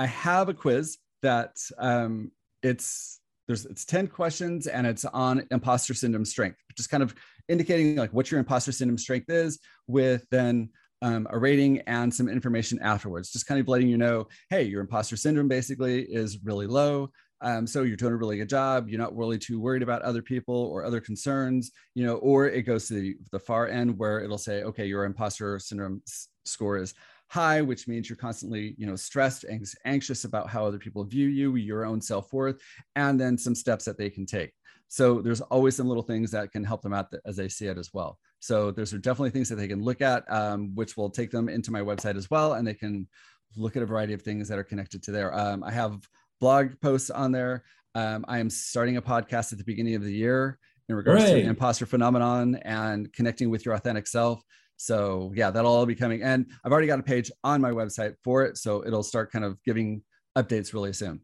I have a quiz that um, it's there's it's 10 questions and it's on imposter syndrome strength, just kind of indicating like what your imposter syndrome strength is with then um, a rating and some information afterwards, just kind of letting you know, hey, your imposter syndrome basically is really low. Um, so you're doing a really good job. You're not really too worried about other people or other concerns, you know, or it goes to the, the far end where it'll say, okay, your imposter syndrome s- score is high, which means you're constantly, you know, stressed and anxious about how other people view you, your own self-worth, and then some steps that they can take. So there's always some little things that can help them out as they see it as well. So there's definitely things that they can look at, um, which will take them into my website as well, and they can look at a variety of things that are connected to there. Um, I have blog posts on there. Um, I am starting a podcast at the beginning of the year in regards Hooray. to imposter phenomenon and connecting with your authentic self. So yeah, that'll all be coming. And I've already got a page on my website for it. So it'll start kind of giving updates really soon.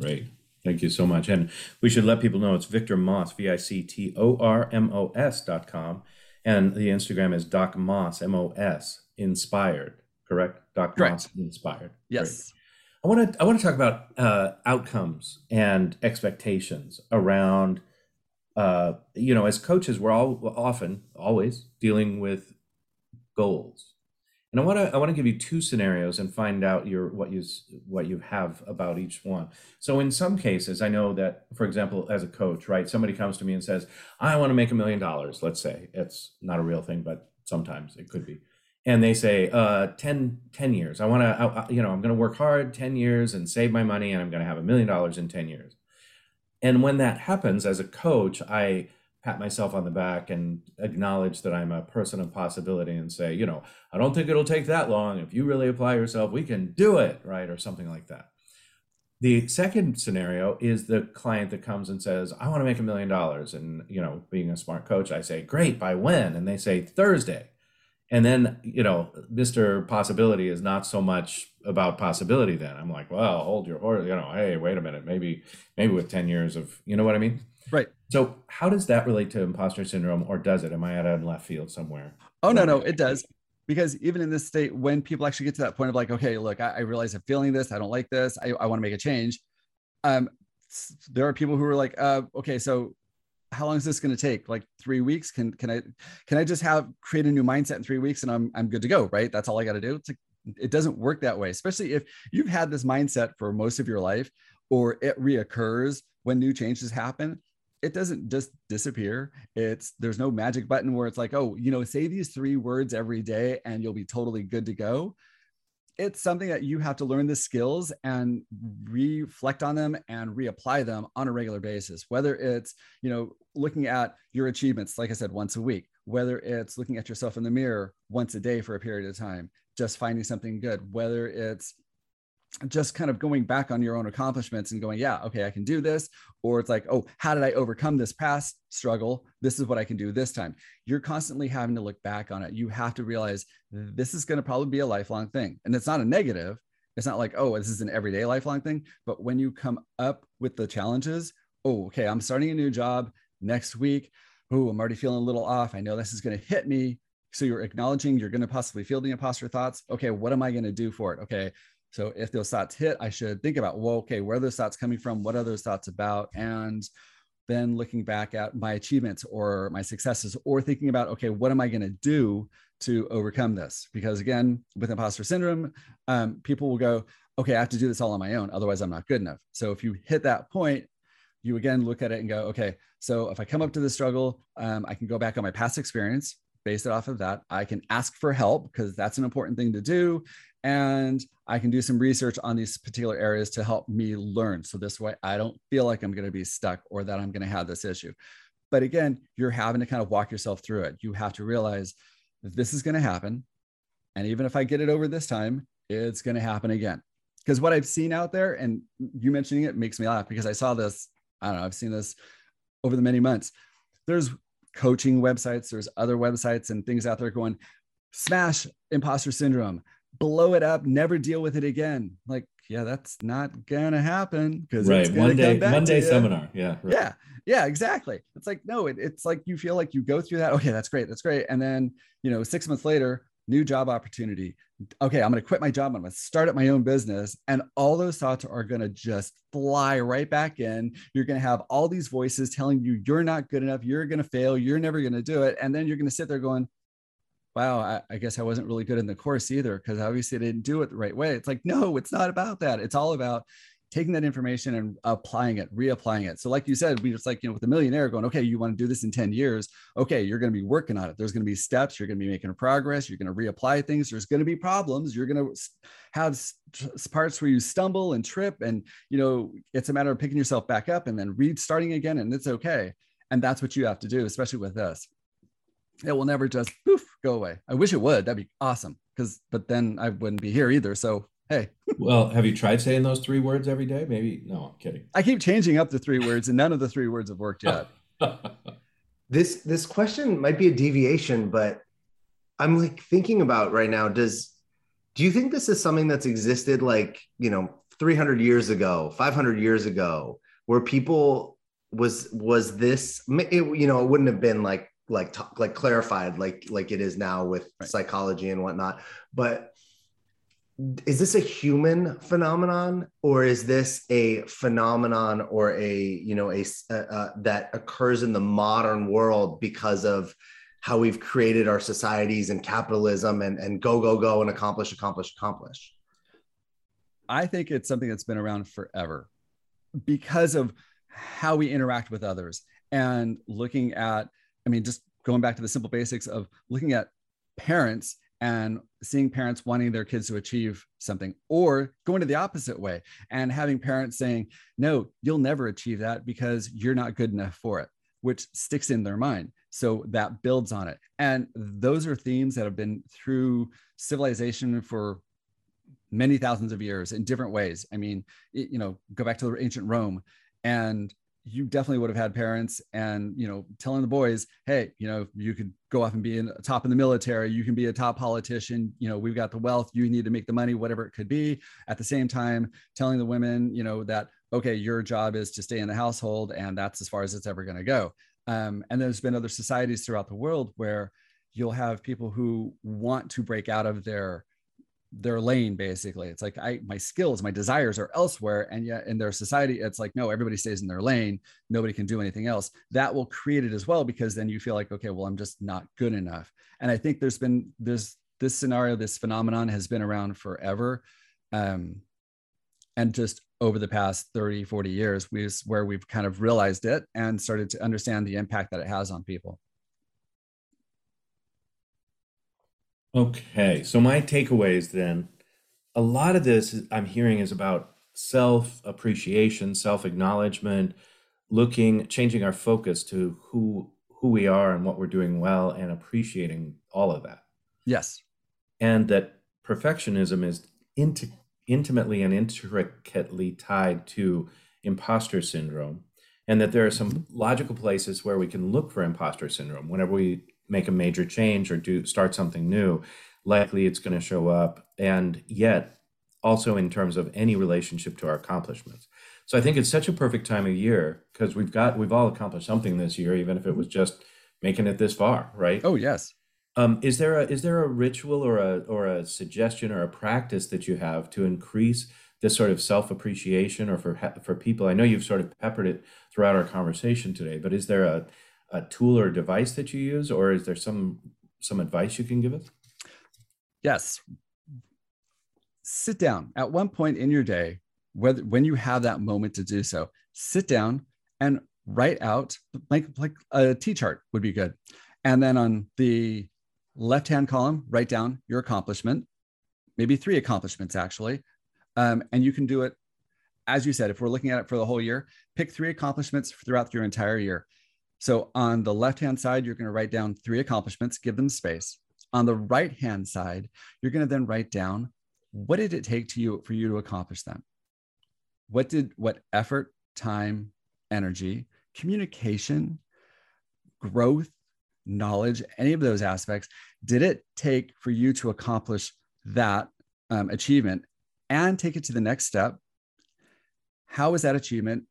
Great. Thank you so much. And we should let people know it's Victor Moss, V I C T O R M O S dot com. And the Instagram is Doc Moss, M O S, inspired, correct? Doc correct. Moss, inspired. Yes. Great. I want to I want to talk about uh, outcomes and expectations around uh, you know as coaches we're all often always dealing with goals. And I want to I want to give you two scenarios and find out your what you what you have about each one. So in some cases, I know that, for example, as a coach, right, somebody comes to me and says, "I want to make a million dollars." Let's say it's not a real thing, but sometimes it could be. And they say, uh, 10, 10 years. I want to, you know, I'm going to work hard 10 years and save my money, and I'm going to have a million dollars in 10 years. And when that happens, as a coach, I pat myself on the back and acknowledge that I'm a person of possibility and say, you know, I don't think it'll take that long. If you really apply yourself, we can do it, right? Or something like that. The second scenario is the client that comes and says, I want to make a million dollars. And, you know, being a smart coach, I say, great, by when? And they say, Thursday. And then, you know, Mr. Possibility is not so much about possibility then. I'm like, well, hold your horse, you know, hey, wait a minute, maybe, maybe with 10 years of, you know what I mean? Right. So, how does that relate to imposter syndrome, or does it? Am I out on left field somewhere? Oh no, no, it does. Because even in this state, when people actually get to that point of like, okay, look, I, I realize I'm feeling this, I don't like this, I, I want to make a change. Um, there are people who are like, uh, okay, so how long is this going to take? Like three weeks? Can can I can I just have create a new mindset in three weeks and I'm I'm good to go? Right? That's all I got to do. Like it doesn't work that way, especially if you've had this mindset for most of your life, or it reoccurs when new changes happen it doesn't just disappear. It's there's no magic button where it's like, oh, you know, say these three words every day and you'll be totally good to go. It's something that you have to learn the skills and reflect on them and reapply them on a regular basis. Whether it's, you know, looking at your achievements, like I said, once a week, whether it's looking at yourself in the mirror once a day for a period of time, just finding something good, whether it's just kind of going back on your own accomplishments and going, yeah, okay, I can do this. Or it's like, oh, how did I overcome this past struggle? This is what I can do this time. You're constantly having to look back on it. You have to realize this is going to probably be a lifelong thing. And it's not a negative. It's not like, oh, this is an everyday lifelong thing. But when you come up with the challenges, oh, okay, I'm starting a new job next week. Oh, I'm already feeling a little off. I know this is going to hit me. So you're acknowledging you're going to possibly feel the imposter thoughts. Okay, what am I going to do for it? Okay, so if those thoughts hit, I should think about, well, okay, where are those thoughts coming from? What are those thoughts about? And then looking back at my achievements or my successes or thinking about okay what am i going to do to overcome this? Because again with imposter syndrome um, people will go okay i have to do this all on my own otherwise i'm not good enough. So if you hit that point you again look at it and go okay so if i come up to the struggle um, i can go back on my past experience. Base it off of that. I can ask for help because that's an important thing to do and I can do some research on these particular areas to help me learn. So this way I don't feel like I'm going to be stuck or that I'm going to have this issue. But again, you're having to kind of walk yourself through it. You have to realize this is going to happen. And even if I get it over this time, it's going to happen again. Because what I've seen out there, and you mentioning it makes me laugh because I saw this, I don't know, I've seen this over the many months. There's coaching websites, there's other websites and things out there going, smash imposter syndrome, blow it up, never deal with it again. Like, yeah, that's not gonna happen because right one day one day seminar. Yeah. Right. Yeah. Yeah, exactly. It's like, no, it, it's like you feel like you go through that. Okay, that's great. That's great. And then, you know, six months later, new job opportunity. Okay, I'm to quit my job. I'm to start up my own business. And all those thoughts are to just fly right back in. You're to have all these voices telling you you're not good enough. You're to fail. You're never to do it. And then you're to sit there going, wow, I, I, guess I wasn't really good in the course either because obviously I didn't do it the right way. It's like, no, it's not about that. It's all about taking that information and applying it, reapplying it. So, like you said, we just like, you know, with the millionaire going, okay, you want to do this in 10 years. Okay, you're going to be working on it. There's going to be steps. You're going to be making progress. You're going to reapply things. There's going to be problems. You're going to have parts where you stumble and trip. And, you know, it's a matter of picking yourself back up and then restarting again. And it's okay. And that's what you have to do, especially with this it will never just poof go away. I wish it would. That'd be awesome. Because but then I wouldn't be here either. So hey. well, have you tried saying those three words every day? Maybe no, I'm kidding. I keep changing up the three words, and none of the three words have worked yet. this this question might be a deviation, but I'm like thinking about right now. Does do you think this is something that's existed like you know 300 years ago, 500 years ago, where people was was this it, you know it wouldn't have been like like t- like clarified like like it is now with right. psychology and whatnot but is this a human phenomenon or is this a phenomenon or a you know a uh, that occurs in the modern world because of how we've created our societies and capitalism and and go go go and accomplish accomplish accomplish i think it's something that's been around forever because of how we interact with others and looking at I mean, just going back to the simple basics of looking at parents and seeing parents wanting their kids to achieve something or going to the opposite way and having parents saying no you'll never achieve that because you're not good enough for it which sticks in their mind. So that builds on it. And those are themes that have been through civilization for many thousands of years in different ways. I mean you know go back to ancient rome and you definitely would have had parents and you know telling the boys hey you know you could go off and be in a top in the military you can be a top politician you know we've got the wealth you need to make the money whatever it could be. At the same time telling the women you know that okay your job is to stay in the household and that's as far as it's ever going to go. Um, and there's been other societies throughout the world where you'll have people who want to break out of their their lane basically. It's like i my skills my desires are elsewhere and yet in their society it's like no everybody stays in their lane. Nobody can do anything else. That will create it as well because then you feel like okay well i'm just not good enough. And i think there's been this this scenario this phenomenon has been around forever. Um and just over the past 30 40 years we where we've kind of realized it and started to understand the impact that it has on people Okay, so my takeaways then, a lot of this I'm hearing is about self appreciation, self acknowledgement, looking, changing our focus to who who we are and what we're doing well, and appreciating all of that. Yes, and that perfectionism is int- intimately and intricately tied to imposter syndrome, and that there are some logical places where we can look for imposter syndrome whenever we make a major change or do start something new, likely it's going to show up. And yet, also in terms of any relationship to our accomplishments. So I think it's such a perfect time of year because we've got we've all accomplished something this year, even if it was just making it this far, right? Oh yes. Um, is there a is there a ritual or a or a suggestion or a practice that you have to increase this sort of self appreciation or for for people? I know you've sort of peppered it throughout our conversation today, but is there a a tool or device that you use, or is there some some advice you can give us? Yes. Sit down at one point in your day, whether when you have that moment to do so, sit down and write out like like a T chart would be good. And then on the left hand column, write down your accomplishment, maybe three accomplishments actually. Um, and you can do it, as you said, if we're looking at it for the whole year, pick three accomplishments throughout your entire year. So on the left hand side, you're going to write down three accomplishments, give them space. On the right hand side, you're going to then write down what did it take to you for you to accomplish them? What did what effort, time, energy, communication, growth, knowledge, any of those aspects, did it take for you to accomplish that um, achievement and take it to the next step? How is that achievement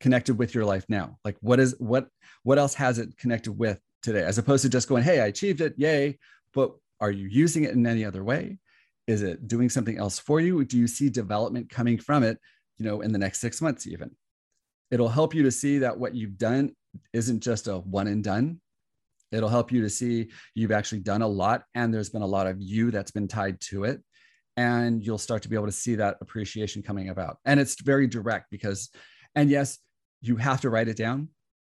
connected with your life now? Like what is what what else has it connected with today? As opposed to just going, hey, I achieved it, yay. But are you using it in any other way? Is it doing something else for you? Do you see development coming from it, you know, in the next six months even? It'll help you to see that what you've done isn't just a one and done. It'll help you to see you've actually done a lot and there's been a lot of you that's been tied to it. And you'll start to be able to see that appreciation coming about. And it's very direct because, and yes, you have to write it down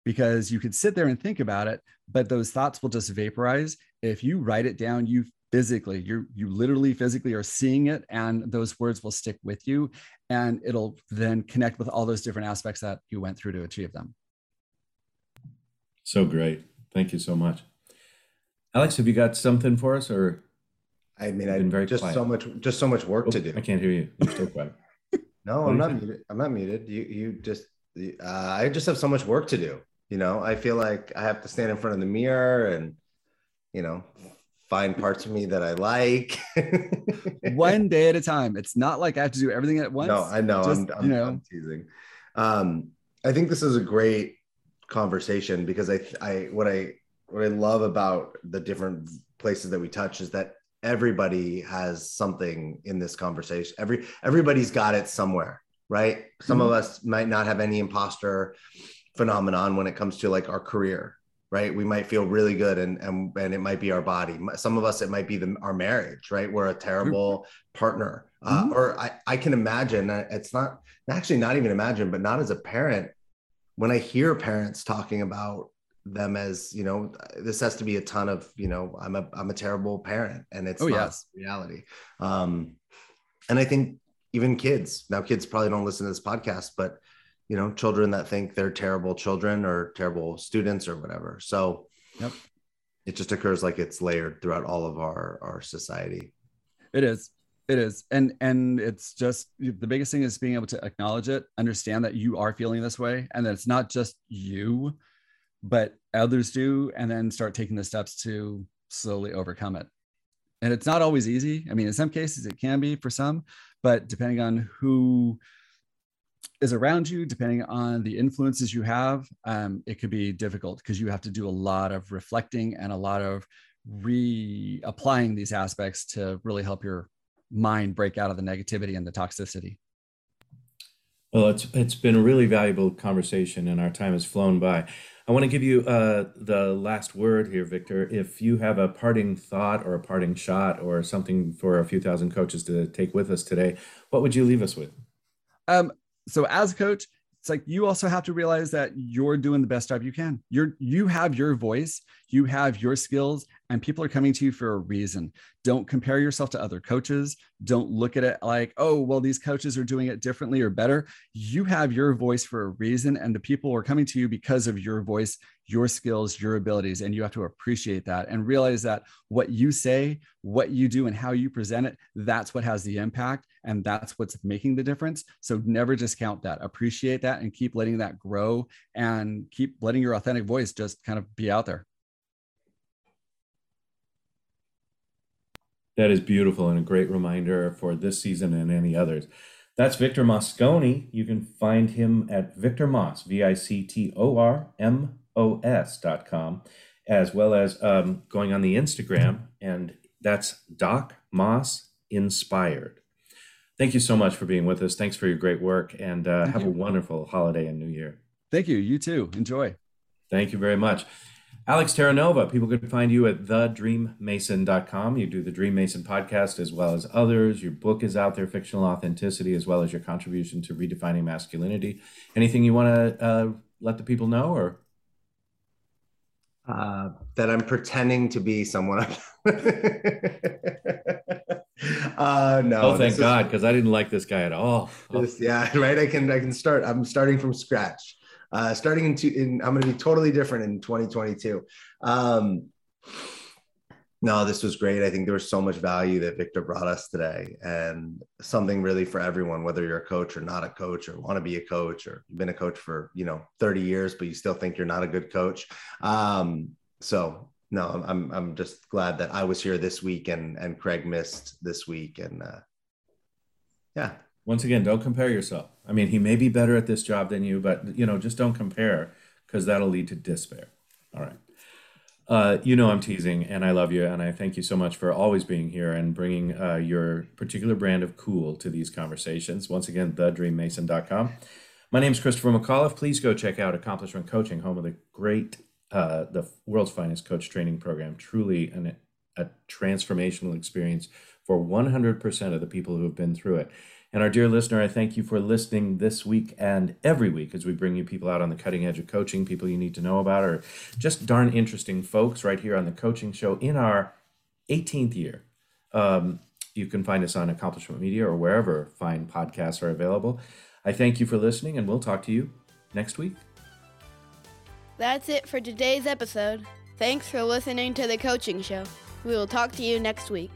because you could sit there and think about it, but those thoughts will just vaporize. If you write it down, you physically, you you literally physically are seeing it, and those words will stick with you, and it'll then connect with all those different aspects that you went through to achieve them. So great. Thank you so much. Alex, have you got something for us or I mean, I've been very just quiet. so much, just so much work oh, to do. I can't hear you. You're still quiet. No, I'm not muted. I'm not muted. You, you just, uh, I just have so much work to do. You know, I feel like I have to stand in front of the mirror and, you know, find parts of me that I like. One day at a time. It's not like I have to do everything at once. No, I know. Just, I'm, I'm, you know. I'm teasing. Um, I think this is a great conversation because I, I, what I, what I love about the different places that we touch is that everybody has something in this conversation. Every, everybody's got it somewhere, right? Some mm-hmm. of us might not have any imposter phenomenon when it comes to like our career right we might feel really good and and, and it might be our body some of us it might be the, our marriage right we're a terrible partner uh, mm-hmm. or I, I can imagine uh, it's not actually not even imagine but not as a parent when i hear parents talking about them as you know this has to be a ton of you know i'm a i'm a terrible parent and it's oh, not yes. reality. Um and i think even kids now kids probably don't listen to this podcast but you know children that think they're terrible children or terrible students or whatever. So yep. it just occurs like it's layered throughout all of our our society. It is. It is. And and it's just the biggest thing is being able to acknowledge it understand that you are feeling this way and that it's not just you but others do and then start taking the steps to slowly overcome it and it's not always easy i mean in some cases it can be for some but depending on who is around you, depending on the influences you have, um, it could be difficult because you have to do a lot of reflecting and a lot of reapplying these aspects to really help your mind break out of the negativity and the toxicity. Well, it's it's been a really valuable conversation, and our time has flown by. I want to give you uh, the last word here, Victor. If you have a parting thought or a parting shot or something for a few thousand coaches to take with us today, what would you leave us with? Um, so as coach, it's like you also have to realize that you're doing the best job you can. You're you have your voice, you have your skills, and people are coming to you for a reason. Don't compare yourself to other coaches. Don't look at it like, oh, well, these coaches are doing it differently or better. You have your voice for a reason, and the people are coming to you because of your voice, your skills, your abilities. And you have to appreciate that and realize that what you say, what you do, and how you present it, that's what has the impact. And that's what's making the difference. So never discount that. Appreciate that and keep letting that grow and keep letting your authentic voice just kind of be out there. That is beautiful and a great reminder for this season and any others. That's Victor Mosconi. You can find him at Victor Moss, V I C T O R M O S dot com. as well as um, going on the Instagram, and that's Doc Moss Inspired. Thank you so much for being with us. Thanks for your great work, and uh, have you. a wonderful holiday and New Year. Thank you. You too. Enjoy. Thank you very much. Alex Terranova, people can find you at thedreammason.com. You do the Dream Mason podcast as well as others. Your book is out there, Fictional Authenticity, as well as your contribution to redefining masculinity. Anything you want to uh, let the people know or? Uh, that I'm pretending to be someone. uh, no. Oh, thank God, because I didn't like this guy at all. This, yeah, right. I can I can start. I'm starting from scratch. Uh, starting in, two, in I'm going to be totally different in 2022. Um, no, this was great. I think there was so much value that Victor brought us today, and something really for everyone, whether you're a coach or not a coach, or want to be a coach, or you've been a coach for you know 30 years, but you still think you're not a good coach. Um, so no, I'm I'm just glad that I was here this week and and Craig missed this week, and uh, yeah. Once again, don't compare yourself. I mean, he may be better at this job than you, but you know, just don't compare because that'll lead to despair. All right. Uh, you know I'm teasing, and I love you, and I thank you so much for always being here and bringing uh, your particular brand of cool to these conversations. Once again, thedreammason.com. My name is Christopher McAuliffe. Please go check out Accomplishment Coaching, home of the great, uh, the world's finest coach training program. Truly an, a transformational experience for 100% of the people who have been through it. And our dear listener, I thank you for listening this week and every week as we bring you people out on the cutting edge of coaching, people you need to know about, or just darn interesting folks right here on the coaching show in our 18th year. Um, you can find us on Accomplishment Media or wherever fine podcasts are available. I thank you for listening, and we'll talk to you next week. That's it for today's episode. Thanks for listening to the coaching show. We will talk to you next week.